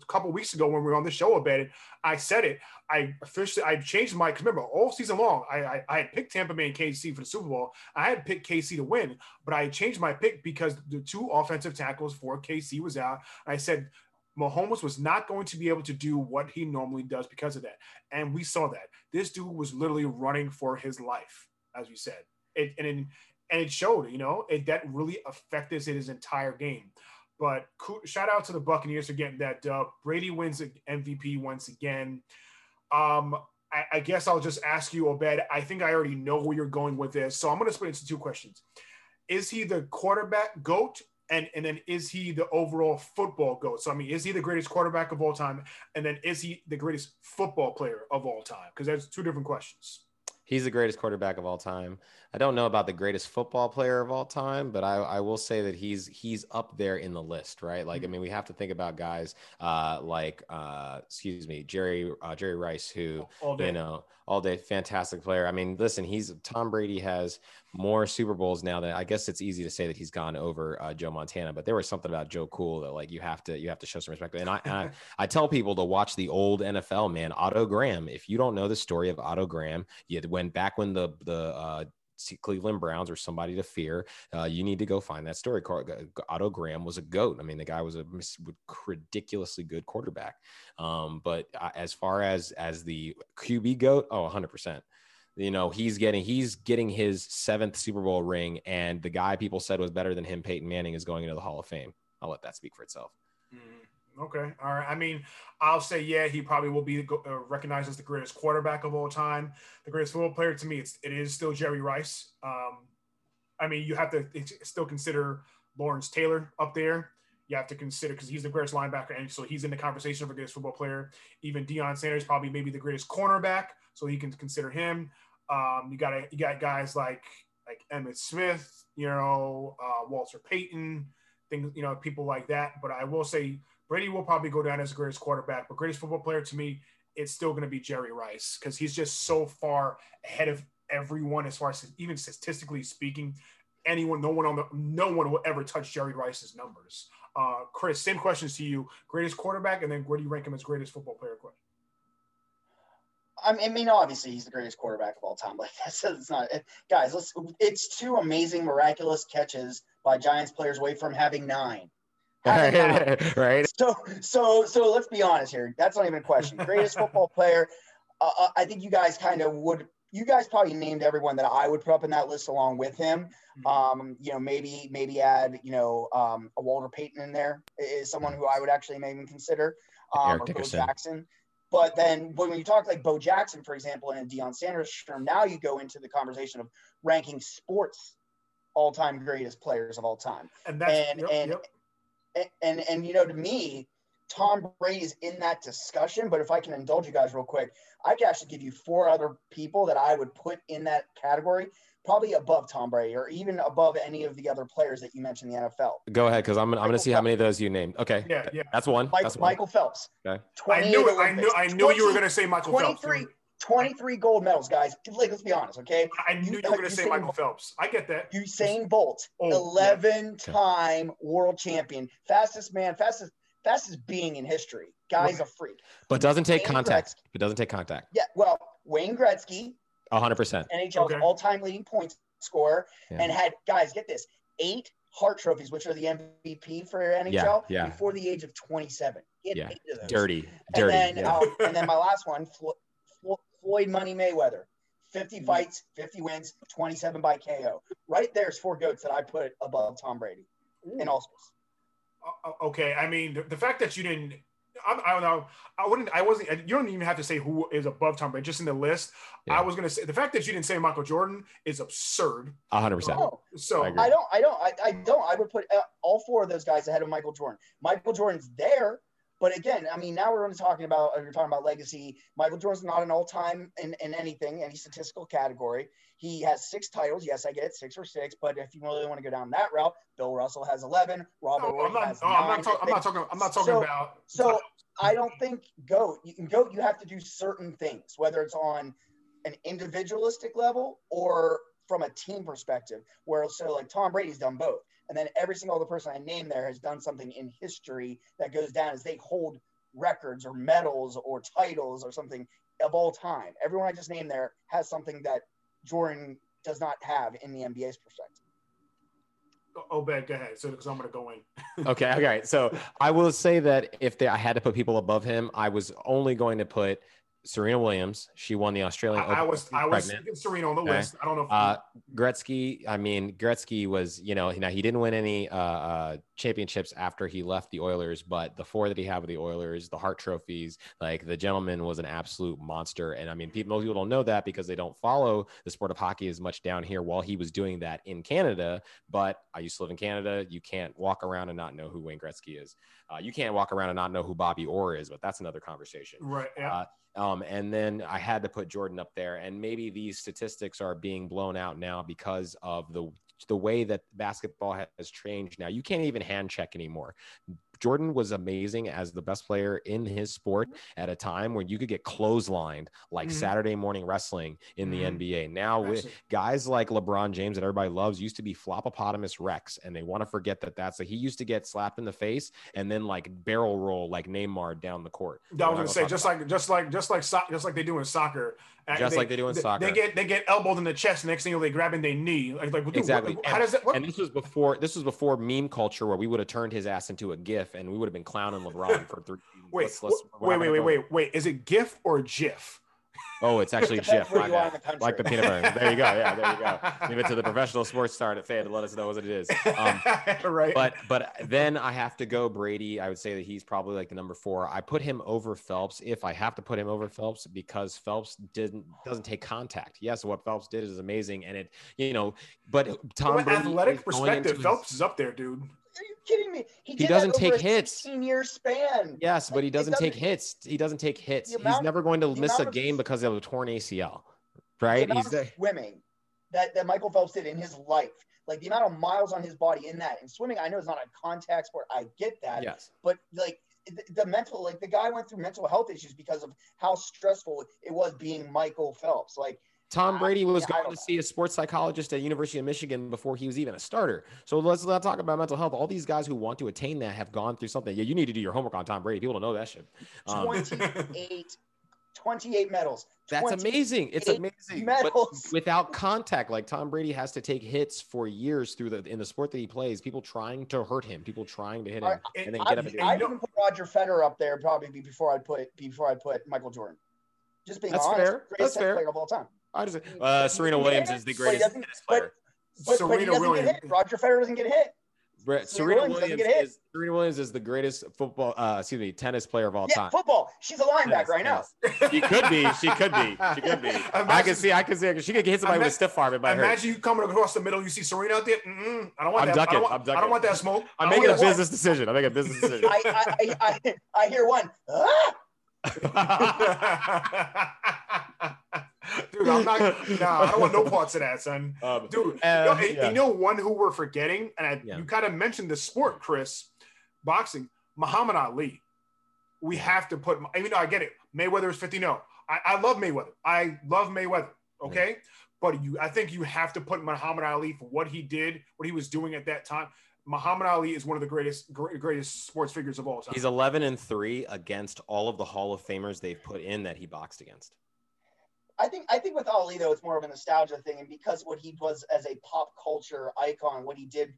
Speaker 1: a couple weeks ago when we were on the show about it. I said it. I officially I changed my. Remember, all season long, I, I I had picked Tampa Bay and KC for the Super Bowl. I had picked KC to win, but I changed my pick because the two offensive tackles for KC was out. I said. Mahomes was not going to be able to do what he normally does because of that. And we saw that. This dude was literally running for his life, as we said. It, and, it, and it showed, you know, it, that really affected his entire game. But shout out to the Buccaneers for getting that dub. Brady wins MVP once again. Um, I, I guess I'll just ask you, Obed. I think I already know where you're going with this. So I'm going to split it into two questions. Is he the quarterback GOAT? And, and then is he the overall football GOAT? So, I mean, is he the greatest quarterback of all time? And then is he the greatest football player of all time? Because that's two different questions.
Speaker 2: He's the greatest quarterback of all time. I don't know about the greatest football player of all time, but I, I will say that he's he's up there in the list, right? Like, I mean, we have to think about guys uh, like, uh, excuse me, Jerry uh, Jerry Rice, who you know all day fantastic player. I mean, listen, he's Tom Brady has more Super Bowls now than I guess it's easy to say that he's gone over uh, Joe Montana, but there was something about Joe Cool that like you have to you have to show some respect. And I and I, <laughs> I tell people to watch the old NFL man, Otto Graham. If you don't know the story of Otto Graham, you when back when the the uh, Cleveland Browns or somebody to fear, uh, you need to go find that story. Otto Graham was a goat. I mean, the guy was a ridiculously good quarterback. Um, but as far as as the QB goat, oh, 100 percent. You know, he's getting he's getting his seventh Super Bowl ring, and the guy people said was better than him, Peyton Manning, is going into the Hall of Fame. I'll let that speak for itself.
Speaker 1: Mm-hmm. Okay. All right. I mean, I'll say, yeah, he probably will be uh, recognized as the greatest quarterback of all time. The greatest football player to me, it's, it is still Jerry Rice. Um, I mean, you have to still consider Lawrence Taylor up there. You have to consider because he's the greatest linebacker, and so he's in the conversation for greatest football player. Even Deion Sanders probably maybe the greatest cornerback, so he can consider him. Um, you got you got guys like like Emmitt Smith, you know, uh, Walter Payton, things, you know, people like that. But I will say Brady will probably go down as the greatest quarterback, but greatest football player to me, it's still going to be Jerry Rice because he's just so far ahead of everyone as far as even statistically speaking. Anyone, no one on the, no one will ever touch Jerry Rice's numbers. Uh, Chris, same questions to you: greatest quarterback, and then where do you rank him as greatest football player? Quick.
Speaker 3: I mean, obviously he's the greatest quarterback of all time. Like <laughs> that's it's not it, guys. Let's. It's two amazing, miraculous catches by Giants players away from having nine. <laughs>
Speaker 2: right.
Speaker 3: So, so, so let's be honest here. That's not even a question. Greatest football player. Uh, uh I think you guys kind of would. You guys probably named everyone that I would put up in that list along with him. Mm-hmm. Um, you know, maybe maybe add you know um, a Walter Payton in there is someone who I would actually maybe consider. Um, Eric or Dickerson. Bo Jackson. But then when you talk like Bo Jackson, for example, and Deion Sanders term, now you go into the conversation of ranking sports all-time greatest players of all time. And that's, and, yep, and yep and and you know, to me, Tom Brady's in that discussion. But if I can indulge you guys real quick, I can actually give you four other people that I would put in that category, probably above Tom Brady or even above any of the other players that you mentioned in the NFL.
Speaker 2: Go ahead, because I'm, I'm going to see Phelps. how many of those you named. Okay,
Speaker 1: yeah, yeah,
Speaker 2: that's one.
Speaker 3: Mike,
Speaker 2: that's
Speaker 3: one. Michael Phelps.
Speaker 1: Okay, I knew it. I knew. I knew 20, you were going to say Michael 23,
Speaker 3: Phelps. 23 gold medals, guys. Like, let's be honest, okay?
Speaker 1: I knew you, you were going to say Michael Phelps. I get that.
Speaker 3: Usain Bolt, oh, 11 yeah. time world champion, fastest man, fastest fastest being in history. Guy's a freak.
Speaker 2: But doesn't take Wayne contact. Gretzky. It doesn't take contact.
Speaker 3: Yeah, well, Wayne Gretzky,
Speaker 2: 100%.
Speaker 3: NHL's okay. all-time leading points scorer, yeah. and had guys get this eight Hart trophies, which are the MVP for NHL, yeah, yeah. before the age of 27.
Speaker 2: Get yeah, dirty, dirty.
Speaker 3: And then,
Speaker 2: yeah.
Speaker 3: uh, and then my last one, Floyd Money Mayweather. 50 mm-hmm. fights, 50 wins, 27 by KO. Right there's four goats that I put above Tom Brady in all sports.
Speaker 1: Uh, uh, okay, I mean the, the fact that you didn't, I, I, don't know, I wouldn't, I wasn't. You don't even have to say who is above Tom Brady, just in the list. Yeah. I was gonna say the fact that you didn't say Michael Jordan is absurd.
Speaker 2: 100. percent
Speaker 3: So I, I, don't, I don't, I, I don't. I would put uh, all four of those guys ahead of Michael Jordan. Michael Jordan's there but again, I mean, now we're only talking about uh, you're talking about legacy. Michael Jordan's not an all-time in, in anything, any statistical category. He has six titles. Yes, I get it, six or six. But if you really want to go down that route, Bill Russell has eleven. Robert no,
Speaker 1: I'm not, has no, nine. I'm not, talk, I'm not talking. I'm not talking
Speaker 3: so,
Speaker 1: about.
Speaker 3: So I don't think goat. You can goat. You have to do certain things, whether it's on an individualistic level or from a team perspective. Where so like Tom Brady's done both. And then every single other person I name there has done something in history that goes down as they hold records or medals or titles or something of all time. Everyone I just named there has something that Jordan does not have in the NBA's perspective.
Speaker 1: Oh, bad. Go ahead. So, because I'm going to go in. <laughs>
Speaker 2: okay. Okay. So, I will say that if they, I had to put people above him, I was only going to put Serena Williams. She won the Australian.
Speaker 1: I, I was I was Serena on the okay. list. I don't know.
Speaker 2: uh, Gretzky. I mean, Gretzky was you know now he didn't win any uh, uh, championships after he left the Oilers, but the four that he had with the Oilers, the Hart trophies, like the gentleman was an absolute monster. And I mean, people, most people don't know that because they don't follow the sport of hockey as much down here while he was doing that in Canada. But I used to live in Canada. You can't walk around and not know who Wayne Gretzky is. Uh, you can't walk around and not know who Bobby Orr is, but that's another conversation.
Speaker 1: Right. Yeah.
Speaker 2: Um, and then I had to put Jordan up there, and maybe these statistics are being blown out now because of the the way that basketball has changed now. You can't even hand check anymore. Jordan was amazing as the best player in his sport at a time when you could get clotheslined like
Speaker 1: Mhm.
Speaker 2: Saturday morning wrestling in the
Speaker 1: Mhm.
Speaker 2: NBA. Now, with guys like LeBron James that everybody loves used to be Flopopotamus Rex, and they want to forget that that's a, he used to get slapped in the face and then like barrel roll like Neymar down the court.
Speaker 1: I was gonna
Speaker 2: gonna
Speaker 1: say just like just like just like so- just like they do in soccer.
Speaker 2: Just like they do in soccer.
Speaker 1: They get they get elbowed in the chest. Next thing you know, they grabbing their knee. Like like dude,
Speaker 2: Exactly.
Speaker 1: what- how does that? What,
Speaker 2: and this was before this was before meme culture where we would have turned his ass into a gif and we would have been clowning LeBron for three. <laughs>
Speaker 1: wait,
Speaker 2: let's- let's-
Speaker 1: wait, wait, wait, wait, wait. Is it GIF or GIF?
Speaker 2: Oh, it's actually
Speaker 3: Depends
Speaker 2: Jif.
Speaker 3: where you are in the.
Speaker 2: Like the peanut butter. There you go. Yeah, there you go. Leave it to the professional sports star at Fed to let us know what it is. Um, <laughs>
Speaker 1: right.
Speaker 2: but but then I have to go Brady. I would say that he's probably like the number four. I put him over Phelps if I have to put him over Phelps because Phelps didn't doesn't take contact. Yes, what Phelps did is amazing, and it you know. But Tom
Speaker 1: From an athletic perspective,
Speaker 2: into his-
Speaker 1: Phelps is up there, dude.
Speaker 3: Are you kidding me?
Speaker 2: He
Speaker 3: did
Speaker 2: doesn't take hits.
Speaker 3: 16 year span.
Speaker 2: Yes, but he
Speaker 3: Like, it
Speaker 2: doesn't take
Speaker 3: doesn't-
Speaker 2: hits. He doesn't take hits.
Speaker 3: The
Speaker 2: He's never going to miss a
Speaker 3: amount of-
Speaker 2: game because of a torn ACL,
Speaker 3: The
Speaker 2: right?
Speaker 3: amount
Speaker 2: He's the,
Speaker 3: swimming that, that Michael Phelps did in his life, like the amount of miles on his body in that. And swimming, I know is not a contact sport. I get that.
Speaker 2: yes.
Speaker 3: But like the, the mental, like the guy went through mental health issues because of how stressful it was being Michael Phelps. Like
Speaker 2: Tom Brady was
Speaker 3: yeah,
Speaker 2: going to see a sports psychologist at University of Michigan before he was even a starter. So let's not talk about mental health. All these guys who want to attain that have gone through something. Yeah, you need to do your homework on Tom Brady. People don't know that shit. Um,
Speaker 3: 28, 28 medals.
Speaker 2: that's amazing. It's amazing.
Speaker 3: medals.
Speaker 2: But <laughs> without contact, like Tom Brady has to take hits for years through the in the sport that he plays. People trying to hurt him, people trying to hit him, and then
Speaker 3: I,
Speaker 2: get up and do
Speaker 3: I'd
Speaker 2: it.
Speaker 1: know-
Speaker 3: even put Roger Federer up there probably be- before I'd put before I'd put Michael Jordan. Just being
Speaker 2: That's
Speaker 3: honest,
Speaker 2: fair.
Speaker 3: greatest
Speaker 2: That's fair.
Speaker 3: player of all time.
Speaker 2: I just, uh, Serena Williams is the greatest
Speaker 3: doesn't-
Speaker 2: tennis player.
Speaker 3: But, but
Speaker 1: Serena
Speaker 3: doesn't
Speaker 1: Williams.
Speaker 3: get hit. Roger Federer doesn't get hit.
Speaker 2: Brett,
Speaker 3: Serena
Speaker 2: Serena
Speaker 3: Williams
Speaker 2: Williams is Serena Williams is the greatest football, uh, excuse me, tennis player of all
Speaker 3: Yeah,
Speaker 2: time.
Speaker 3: football. She's a linebacker
Speaker 2: Tennis,
Speaker 3: right now.
Speaker 2: She could be. She could be. She could be. I can see. I can see. She could hit somebody with a stiff arm. It might hurt.
Speaker 1: Imagine you coming across the middle, you see Serena out there. Mm-mm, I don't want
Speaker 2: I'm
Speaker 1: that.
Speaker 2: ducking,
Speaker 1: I don't want,
Speaker 2: I'm
Speaker 1: I don't want that smoke.
Speaker 2: I'm
Speaker 1: I
Speaker 2: making a
Speaker 1: don't
Speaker 2: business decision. I'm making a business <laughs> decision.
Speaker 3: I, I, I, I, I hear one. Ah! <laughs>
Speaker 1: Dude, I'm not. Nah, I don't want no parts of that, son. <laughs>
Speaker 2: Um,
Speaker 1: Dude,
Speaker 2: Uh,
Speaker 1: you, know,
Speaker 2: yeah.
Speaker 1: you know one who we're forgetting, and I,
Speaker 2: Yeah.
Speaker 1: you kind of mentioned the sport, Chris, boxing. Muhammad Ali. We have to put. Even though I get it, Mayweather is 50 0. I, I love Mayweather. I love Mayweather. Okay, but you, I think you have to put Muhammad Ali for what he did, what he was doing at that time. Muhammad Ali is one of the greatest, greatest sports figures of all time.
Speaker 2: He's 11 and three against all of the Hall of Famers they've put in that he boxed against.
Speaker 3: I think I think with Ali though it's more of a nostalgia thing, and because what he was as a pop culture icon, what he did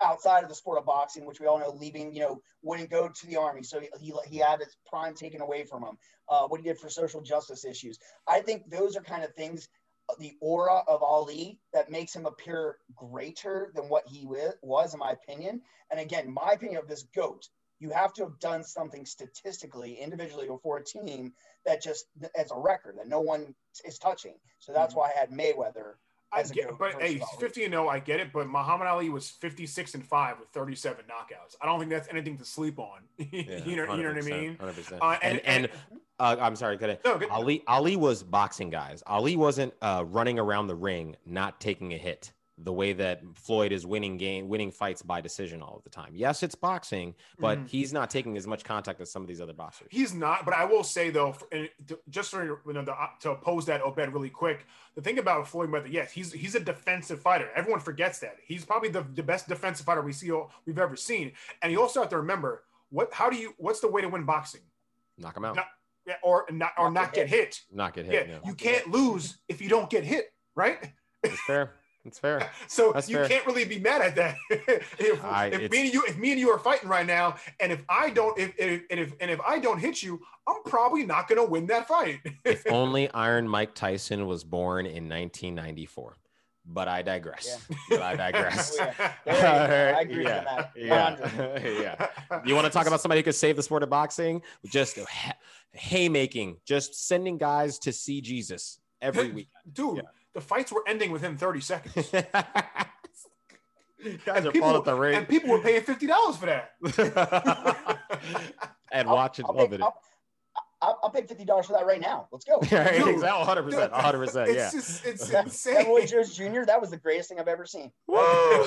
Speaker 3: outside of the sport of boxing, which we all know, leaving you know wouldn't go to the army, so he he, had his prime taken away from him. Uh, what he did for social justice issues, I think those are kind of things. uh, The aura of Ali that makes him appear greater than what he was, in my opinion. And again, my opinion of this goat, you have to have done something statistically, individually, or for a team that just as a record that no one is touching. So that's why I had Mayweather.
Speaker 1: I
Speaker 3: as a
Speaker 1: get,
Speaker 3: goat
Speaker 1: but hey, 50 and 0, I get it. But Muhammad Ali was 56 and 5 with 37 knockouts. I don't think that's anything to sleep on. <laughs> you, know, you know what I mean?
Speaker 2: 100%.
Speaker 1: Uh,
Speaker 2: and and, uh, I'm sorry, could I?
Speaker 1: No, good.
Speaker 2: Ali Ali was boxing guys. Ali wasn't uh, running around the ring, not taking a hit. The way that Floyd is winning game, winning fights by decision all of the time. Yes, it's boxing, but
Speaker 1: Mhm.
Speaker 2: he's not taking as much contact as some of these other boxers.
Speaker 1: He's not, but I will say though, and to, just for you know, the, to oppose that Obed really quick, the thing about Floyd Mayweather, yes, he's he's a defensive fighter. Everyone forgets that he's probably the, the best defensive fighter we see we've ever seen. And you also have to remember what how do you what's the way to win boxing?
Speaker 2: Knock him out.
Speaker 1: Not- Yeah, or not or
Speaker 3: Not
Speaker 1: not
Speaker 3: get
Speaker 1: get hit.
Speaker 2: Not get
Speaker 1: Yeah,
Speaker 2: hit. Yeah,
Speaker 1: you can't lose if you don't get hit, right?
Speaker 2: It's fair. <laughs> It's fair. <laughs>
Speaker 1: So
Speaker 2: That's
Speaker 1: you
Speaker 2: fair.
Speaker 1: can't really be mad at that. <laughs> if,
Speaker 2: I-
Speaker 1: if me and you, if me and you are fighting right now, and if I don't, if, if and if and if I don't hit you, I'm probably not going to win that fight.
Speaker 2: if <laughs> only Iron Mike Tyson was born in 1994. but I digress. Yeah. But I digress.
Speaker 3: oh, yeah. I agree
Speaker 2: yeah. Yeah. yeah. You want to talk about somebody who could save the sport of boxing? Just haymaking, just sending guys to see Jesus every week.
Speaker 1: Dude, yeah. The fights were ending within 30 seconds. <laughs>
Speaker 2: guys are
Speaker 1: people,
Speaker 2: at the ring.
Speaker 1: And people were paying $50 for that. <laughs> <laughs>
Speaker 2: and watching, loving it.
Speaker 3: I'll, I'll, I'll pay fifty dollars for that right now. Let's go. <laughs>
Speaker 2: Yeah, exactly. One hundred percent, one hundred percent. Yeah,
Speaker 1: it's just it's <laughs> insane.
Speaker 3: Roy Jones Jr. That was the greatest thing I've ever seen. <laughs>
Speaker 2: yeah,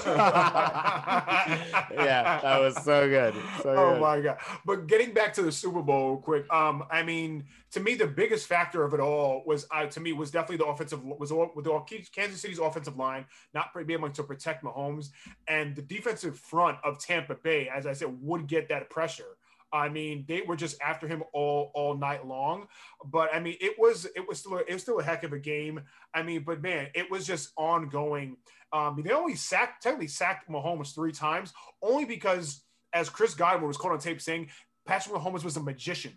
Speaker 2: that was so good. So
Speaker 1: oh
Speaker 2: good.
Speaker 1: my god! But getting back to the Super Bowl, quick. Um, I mean, to me, the biggest factor of it all was, uh, to me, was definitely the offensive was all, with all Kansas City's offensive line not being able to protect Mahomes, and the defensive front of Tampa Bay, as I said, would get that pressure. I mean, they were just after him all all night long. But I mean, it was it was still it was still a heck of a game. I mean, but man, it was just ongoing. Um, they only sacked technically sacked Mahomes three times, only because as Chris Godwin was caught on tape saying, Patrick Mahomes was a magician.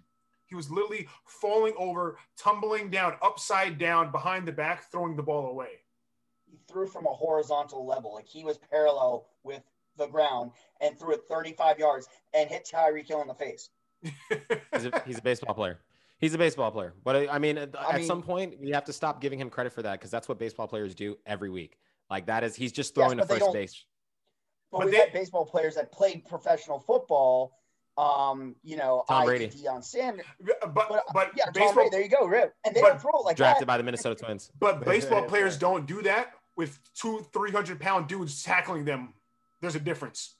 Speaker 1: He was literally falling over, tumbling down, upside down, behind the back, throwing the ball away.
Speaker 3: He threw from a horizontal level, like he was parallel with the ground and threw it 35 yards and hit Tyreek Hill in the face.
Speaker 2: he's, a, he's a baseball player. He's a baseball player. But I mean, at,
Speaker 3: I mean,
Speaker 2: some point, you have to stop giving him credit for that because that's what baseball players do every week. Like that is, he's just throwing
Speaker 3: yes,
Speaker 2: to first base.
Speaker 3: But, but we had baseball players that played professional football. Um, you know,
Speaker 2: Tom
Speaker 3: I,
Speaker 2: Brady,
Speaker 3: Deion Sanders,
Speaker 1: but but, but
Speaker 3: yeah,
Speaker 1: baseball,
Speaker 3: Tom Brady, there you go, Rip. And they
Speaker 1: but,
Speaker 3: don't throw it like
Speaker 2: drafted
Speaker 3: that.
Speaker 2: by the Minnesota Twins.
Speaker 1: But <laughs> baseball players don't do that with two, three hundred pound dudes tackling them. There's a difference.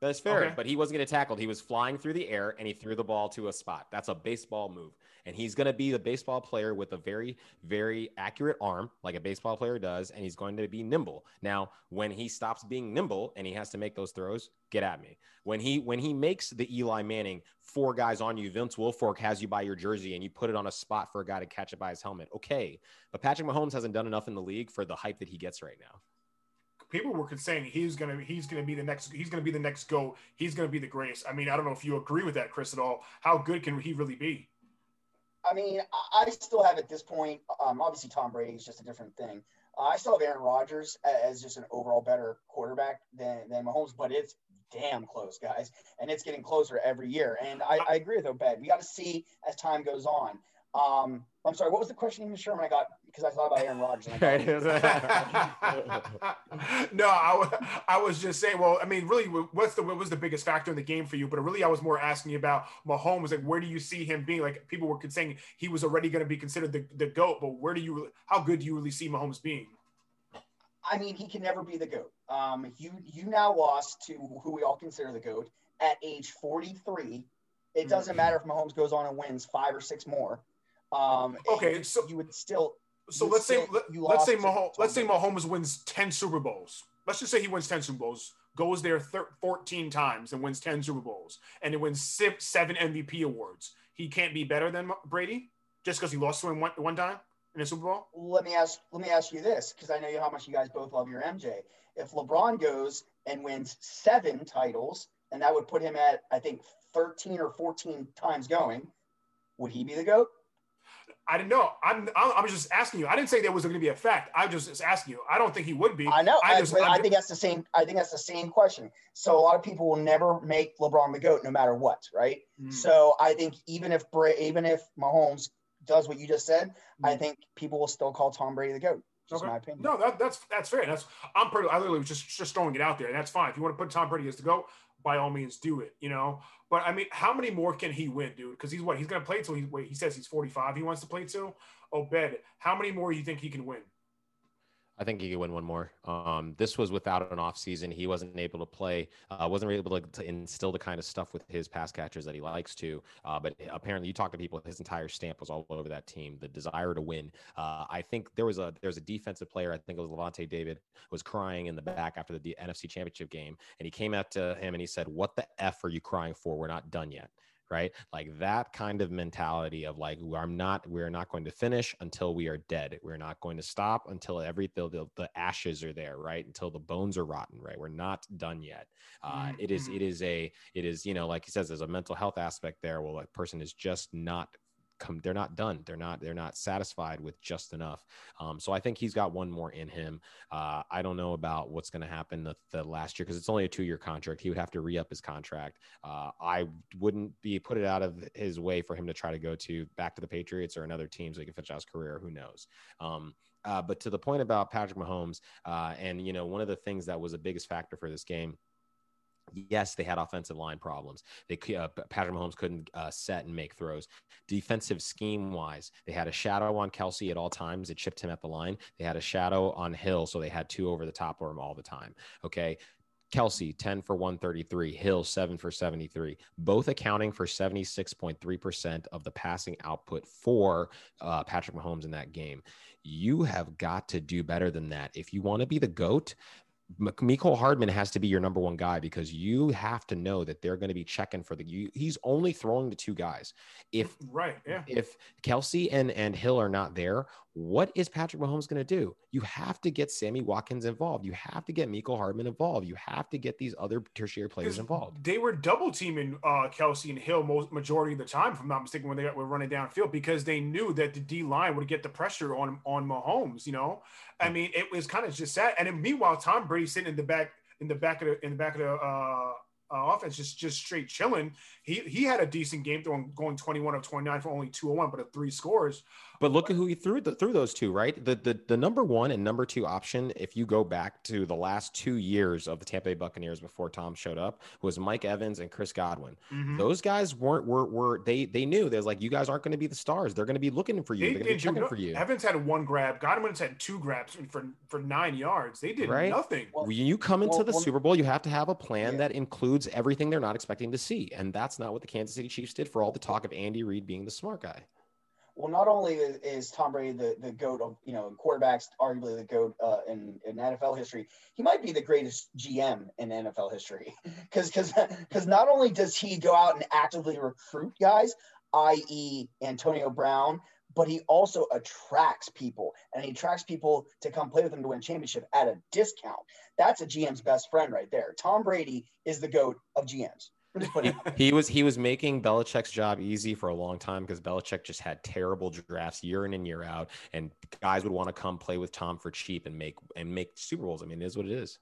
Speaker 2: That's fair,
Speaker 1: Okay.
Speaker 2: but he wasn't getting tackled. He was flying through the air and he threw the ball to a spot. That's a baseball move. And he's going to be the baseball player with a very, very accurate arm, like a baseball player does. And he's going to be nimble. Now, when he stops being nimble and he has to make those throws, get at me. When he when he makes the Eli Manning four guys on you, Vince Wilfork has you by your jersey and you put it on a spot for a guy to catch it by his helmet. Okay, but Patrick Mahomes hasn't done enough in the league for the hype that he gets right now.
Speaker 1: People were saying he's gonna he's gonna be the next he's gonna be the next go. He's gonna be the greatest. I mean, I don't know if you agree with that, Chris, at all. How good can he really be?
Speaker 3: I mean, I still have at this point. Um, obviously, Tom Brady is just a different thing. Uh, I still have Aaron Rodgers as just an overall better quarterback than than Mahomes, but it's damn close, guys, and it's getting closer every year. And I, I agree with Obed. We got to see as time goes on. Um, I'm sorry, what was the question even, Sherman? I got because I thought about Aaron Rodgers. And I <laughs> got
Speaker 1: no, I, I was just saying. Well, I mean, really, what's the what was the biggest factor in the game for you? But really, I was more asking you about Mahomes. Like, where do you see him being? Like, people were saying he was already going to be considered the, the goat. But where do you? How good do you really see Mahomes being?
Speaker 3: I mean, he can never be the goat. Um, you you now lost to who we all consider the goat at age 43. It doesn't matter if Mahomes goes on and wins five or six more. Um,
Speaker 1: Okay, so-
Speaker 3: you would still.
Speaker 1: So let's say
Speaker 3: still-
Speaker 1: let,
Speaker 3: you
Speaker 1: let's say Mahomes, let's say Mahomes wins ten Super Bowls. Let's just say he wins ten Super Bowls, goes there thir- fourteen times and wins ten Super Bowls, and it wins six, seven MVP awards. He can't be better than Brady just because he lost to him one, one time in a Super Bowl.
Speaker 3: let me ask let me ask you this because I know how much you guys both love your MJ. If LeBron goes and wins seven titles, and that would put him at I think 13 or 14 times going, would he be the goat?
Speaker 1: I didn't know. I'm I'm, just asking you. I didn't say there was going to be a fact. I just was asking you. I don't think he would be.
Speaker 3: I know.
Speaker 1: I
Speaker 3: I,
Speaker 1: just-
Speaker 3: I
Speaker 1: I'm-
Speaker 3: think that's the same. I think that's the same question. So a lot of people will never make LeBron the goat, no matter what, right?
Speaker 1: Mm.
Speaker 3: So I think even if even if Mahomes does what you just said, I
Speaker 1: Mm.
Speaker 3: think people will still call Tom Brady the goat. Just
Speaker 1: Okay.
Speaker 3: my opinion.
Speaker 1: No, that, that's that's fair. That's I'm pretty. I literally was just just throwing it out there, and that's fine. If you want to put Tom Brady as the goat, by all means, do it. You know, but I mean, how many more can he win, dude? Because he's what he's to play till he wait. He says he's 45. He wants to play till. Obed, how many more you think he can win?
Speaker 2: I think he could win one more. Um, this was without an off season. He wasn't able to play, uh, wasn't really able to, to instill the kind of stuff with his pass catchers that he likes to. Uh, but apparently, you talk to people, his entire stamp was all over that team. The desire to win. Uh, I think there was a there was a defensive player. I think it was Lavonte David was crying in the back after the NFC Championship game, and he came out to him and he said, "What the f are you crying for? We're not done yet." Right? Like that kind of mentality of like i'm not we're not going to finish until we are dead. We're not going to stop until every the, the, ashes are there right? Until the bones are rotten right? We're not done yet. Uh, it is
Speaker 1: Mhm.
Speaker 2: it is a it is you know like he says there's a mental health aspect there well a person is just not come they're not done they're not they're not satisfied with just enough. Um, so i think he's got one more in him. Uh, i don't know about what's going to happen the, the last year because it's only a two-year contract. He would have to re-up his contract. Uh, i wouldn't be put it out of his way for him to try to go to back to the patriots or another team so he can finish out his career who knows? Um, uh, but to the point about Patrick Mahomes, uh, and you know, one of the things that was the biggest factor for this game Yes, they had offensive line problems. They uh, Patrick Mahomes couldn't uh, set and make throws. Defensive scheme wise, they had a shadow on Kelce at all times. It chipped him at the line. They had a shadow on Hill, so they had two over the top of him all the time. Okay. Kelce, 10 for 133, Hill, 7 for 73, both accounting for 76.3% of the passing output for uh, Patrick Mahomes in that game. You have got to do better than that. If you want to be the GOAT, Mecole Hardman has to be your number one guy because you have to know that they're going to be checking for the. You, he's only throwing to two guys. If
Speaker 1: right, yeah.
Speaker 2: If Kelce and and Hill are not there, what is Patrick Mahomes going to do? You have to get Sammy Watkins involved. You have to get Mecole Hardman involved. You have to get these other tertiary players involved.
Speaker 1: They were double teaming uh, Kelce and Hill most majority of the time, if I'm not mistaken, when they were running downfield because they knew that the D line would get the pressure on on Mahomes. You know, I mean, it was kind of just sad. And then meanwhile, Tom Brady sitting in the back in the back of the in the back of the uh, uh, offense, just just straight chilling. He he had a decent game throwing going 21 of 29 for only 201, but a three scores.
Speaker 2: But look at who he threw the, through those two, right? The, the the number one and number two option, if you go back to the last two years of the Tampa Bay Buccaneers before Tom showed up, was Mike Evans and Chris Godwin. Mm-hmm. Those guys weren't were were they they knew there's like you guys aren't going to be the stars. They're going to be looking for you. They, They're going to be checking for you.
Speaker 1: Evans had one grab. Godwin's had two grabs for for nine yards. They did right? nothing.
Speaker 2: Well, when you come into well, the well, Super Bowl, you have to have a plan yeah. that includes everything they're not expecting to see, and that's not what the Kansas City Chiefs did for all the talk of Andy Reid being the smart guy
Speaker 3: well, not only is, Tom Brady the, the goat of you know quarterbacks, arguably the goat uh, in, in NFL history, he might be the greatest GM in NFL history <laughs> because because because not only does he go out and actively recruit guys, i.e., Antonio Brown, but he also attracts people and he attracts people to come play with him to win championship at a discount. That's a GM's best friend right there. Tom Brady is the goat of GMs
Speaker 2: he was he was making Belichick's job easy for a long time because Belichick just had terrible drafts year in and year out, and guys would want to come play with Tom for cheap and make and make Super Bowls. I mean, it is what it is.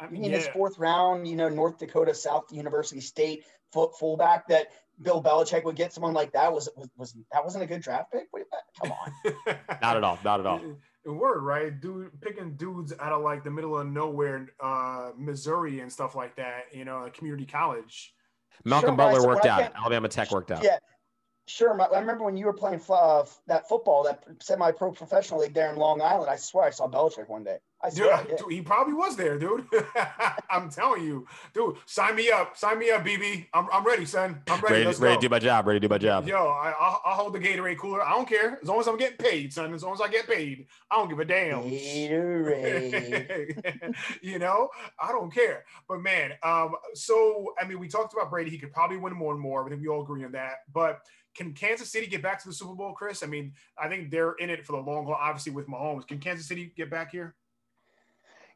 Speaker 3: I mean, yeah. his fourth round, you know, North Dakota South University State foot fullback that Bill Belichick would get someone like that was was, was that wasn't a good draft pick. Come on, <laughs>
Speaker 2: not at all, not at all.
Speaker 1: Word, right? Dude, picking dudes out of like the middle of nowhere, uh, Missouri and stuff like that. You know, a community college.
Speaker 2: Malcolm sure, Butler worked out. Alabama Tech worked out.
Speaker 3: Yeah, sure. I remember when you were playing uh, that football, that semi-pro professional league there in Long Island. I swear I saw Belichick one day. I
Speaker 1: dude, dude, he probably was there, dude. <laughs> I'm telling you, dude. Sign me up. Sign me up, BB. I'm, I'm ready, son. I'm ready.
Speaker 2: Ready, ready to do my job. Ready to do my job.
Speaker 1: Yo, I, I'll, I'll, hold the Gatorade cooler. I don't care as long as I'm getting paid, son. As long as I get paid, I don't give a damn. Gatorade. <laughs> you know, I don't care. But man, um, so I mean, we talked about Brady. He could probably win more and more. I think we all agree on that. But can Kansas City get back to the Super Bowl, Chris? I mean, I think they're in it for the long haul. Obviously, with Mahomes, can Kansas City get back here?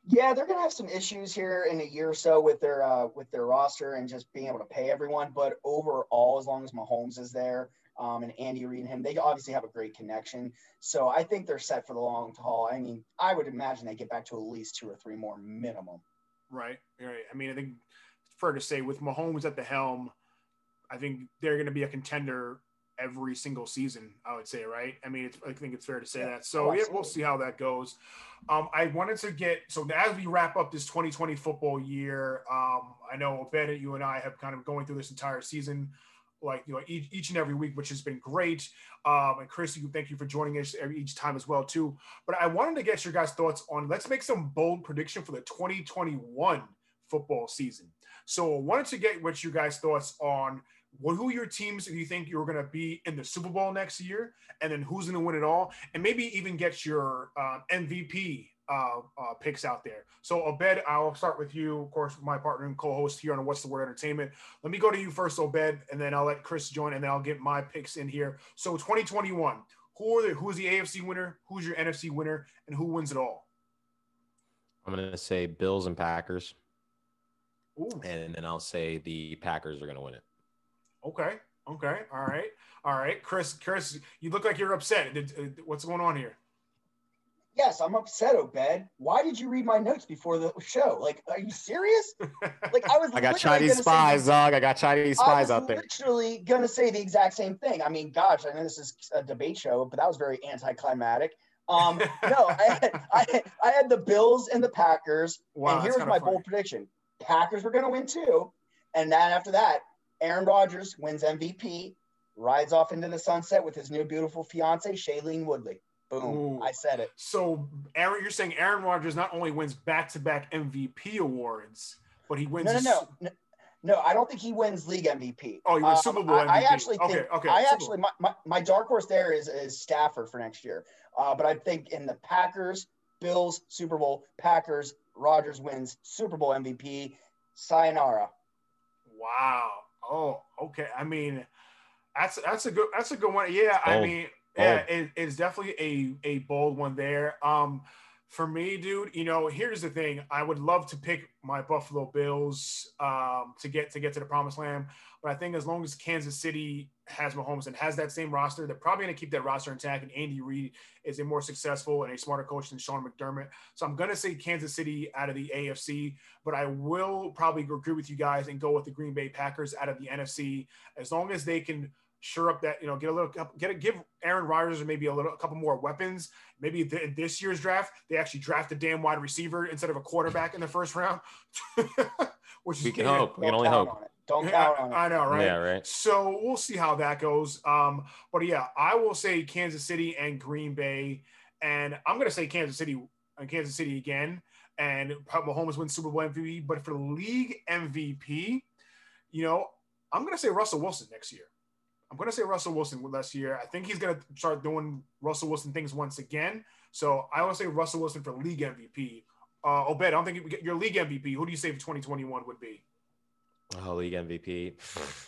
Speaker 3: Yeah, they're gonna have some issues here in a year or so with their uh, with their roster and just being able to pay everyone. But overall, as long as Mahomes is there um, and Andy Reid and him, they obviously have a great connection. So I think they're set for the long haul. I mean, I would imagine they get back to at least two or three more minimum.
Speaker 1: Right, right. I mean, I think fair to say with Mahomes at the helm, I think they're going to be a contender every single season. I would say, right? I mean, I think it's fair to say yeah. that. So oh, yeah, we'll see how that goes. Um, I wanted to get so as we wrap up this 2020 football year, um, I know Obed, you and I have kind of going through this entire season, like you know each, each and every week, which has been great. Um, and Chris, you thank you for joining us every, each time as well too. But I wanted to get your guys' thoughts on let's make some bold prediction for the 2021 football season. So I wanted to get what you guys' thoughts on what who your teams do you think you're going to be in the Super Bowl next year, and then who's going to win it all, and maybe even get your uh, MVP uh, uh, picks out there. So, Obed, I'll start with you, of course, my partner and co-host here on What's the Word Entertainment. Let me go to you first, Obed, and then I'll let Chris join, and then I'll get my picks in here. So, 2021, who are the who's the AFC winner, who's your NFC winner, and who wins it all?
Speaker 2: I'm going to say Bills and Packers. Ooh. And then I'll say the Packers are going to win it.
Speaker 1: Okay. Okay. All right. All right. Chris, Chris, you look like you're upset. Uh, what's going on here?
Speaker 3: Yes, I'm upset, Obed. Why did you read my notes before the show? Like, are you serious? Like, I was. <laughs>
Speaker 2: I got Chinese spies, dog. I got Chinese spies out there.
Speaker 3: Literally gonna say the exact same thing. I mean, gosh, I know this is a debate show, but that was very anticlimactic. Um, <laughs> no, I had, I, I had the Bills and the Packers, wow, and here's my funny. bold prediction: Packers were gonna win too, and then after that, Aaron Rodgers wins MVP, rides off into the sunset with his new beautiful fiance Shailene Woodley. Boom. Ooh. I said it.
Speaker 1: So, Aaron, you're saying Aaron Rodgers not only wins back-to-back MVP awards, but he wins.
Speaker 3: No, no, no. no. No, I don't think he wins league MVP.
Speaker 1: Oh, he wins um, Super Bowl MVP. I,
Speaker 3: I actually think. Okay, okay. I actually, my, my, my, dark horse there is, is Stafford for next year. Uh, but I think in the Packers, Bills, Super Bowl, Packers, Rodgers wins Super Bowl MVP. Sayonara.
Speaker 1: Wow. Oh, okay. I mean, that's that's a good that's a good one. Yeah, I mean, yeah, it, it's definitely a a bold one there. Um, for me, dude, you know, here's the thing. I would love to pick my Buffalo Bills um, to get to get to the promised land, but I think as long as Kansas City has Mahomes and has that same roster, they're probably going to keep that roster intact. And Andy Reid is a more successful and a smarter coach than Sean McDermott. So I'm going to say Kansas City out of the AFC, but I will probably agree with you guys and go with the Green Bay Packers out of the NFC as long as they can sure up that you know get a little get a, give Aaron Rodgers maybe a little a couple more weapons. Maybe th- this year's draft they actually draft a damn wide receiver instead of a quarterback in the first round. <laughs>
Speaker 2: Which we can hope. We can only hope.
Speaker 3: Don't count on
Speaker 1: it. I know, right?
Speaker 2: Yeah, right.
Speaker 1: So we'll see how that goes. Um, but yeah, I will say Kansas City and Green Bay, and I'm gonna say Kansas City and uh, Kansas City again. And Mahomes wins Super Bowl MVP. But for league MVP, you know, I'm gonna say Russell Wilson next year. I'm going to say Russell Wilson last year. I think he's going to start doing Russell Wilson things once again. So I want to say Russell Wilson for league MVP. Uh, Obed, I don't think you, your league MVP. Who do you say for 2021 would be?
Speaker 2: Oh, league MVP.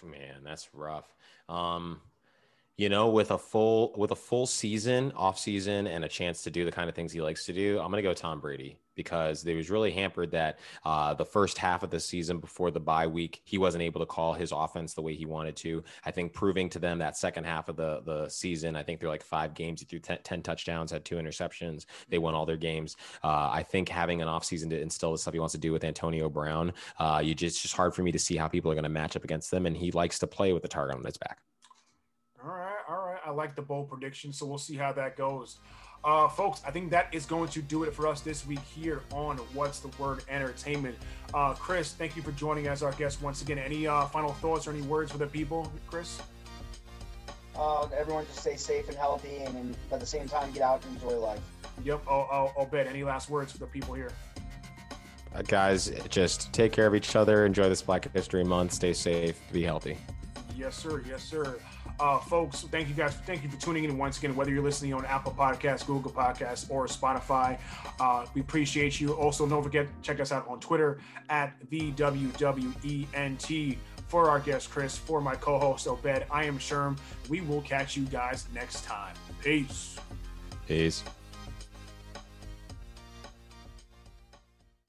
Speaker 2: Man, that's rough. Um, you know, with a full with a full season, off season, and a chance to do the kind of things he likes to do, I'm gonna go Tom Brady because they was really hampered that uh, the first half of the season before the bye week he wasn't able to call his offense the way he wanted to. I think proving to them that second half of the the season, I think they're like five games. He threw 10, 10 touchdowns, had two interceptions. They won all their games. Uh, I think having an offseason to instill the stuff he wants to do with Antonio Brown, uh, you just it's just hard for me to see how people are going to match up against them. And he likes to play with the target on his back.
Speaker 1: All right, all right. I like the bold prediction, so we'll see how that goes. Uh, folks, I think that is going to do it for us this week here on What's the Word Entertainment. Uh, Chris, thank you for joining as our guest once again. Any uh, final thoughts or any words for the people, Chris?
Speaker 3: Uh, everyone just stay safe and healthy, and, and, at the same time, get out and enjoy life.
Speaker 1: Yep. I'll, I'll, I'll bet. Any last words for the people here?
Speaker 2: Uh, guys, just take care of each other. Enjoy this Black History Month. Stay safe. Be healthy.
Speaker 1: Yes, sir. Yes, sir. Uh, folks, thank you guys. Thank you for tuning in once again, whether you're listening on Apple Podcasts, Google Podcasts, or Spotify. Uh, we appreciate you. Also, don't forget, check us out on Twitter at the WWENT. For our guest, Chris, for my co host, Obed, I am Sherm. We will catch you guys next time. Peace.
Speaker 2: Peace.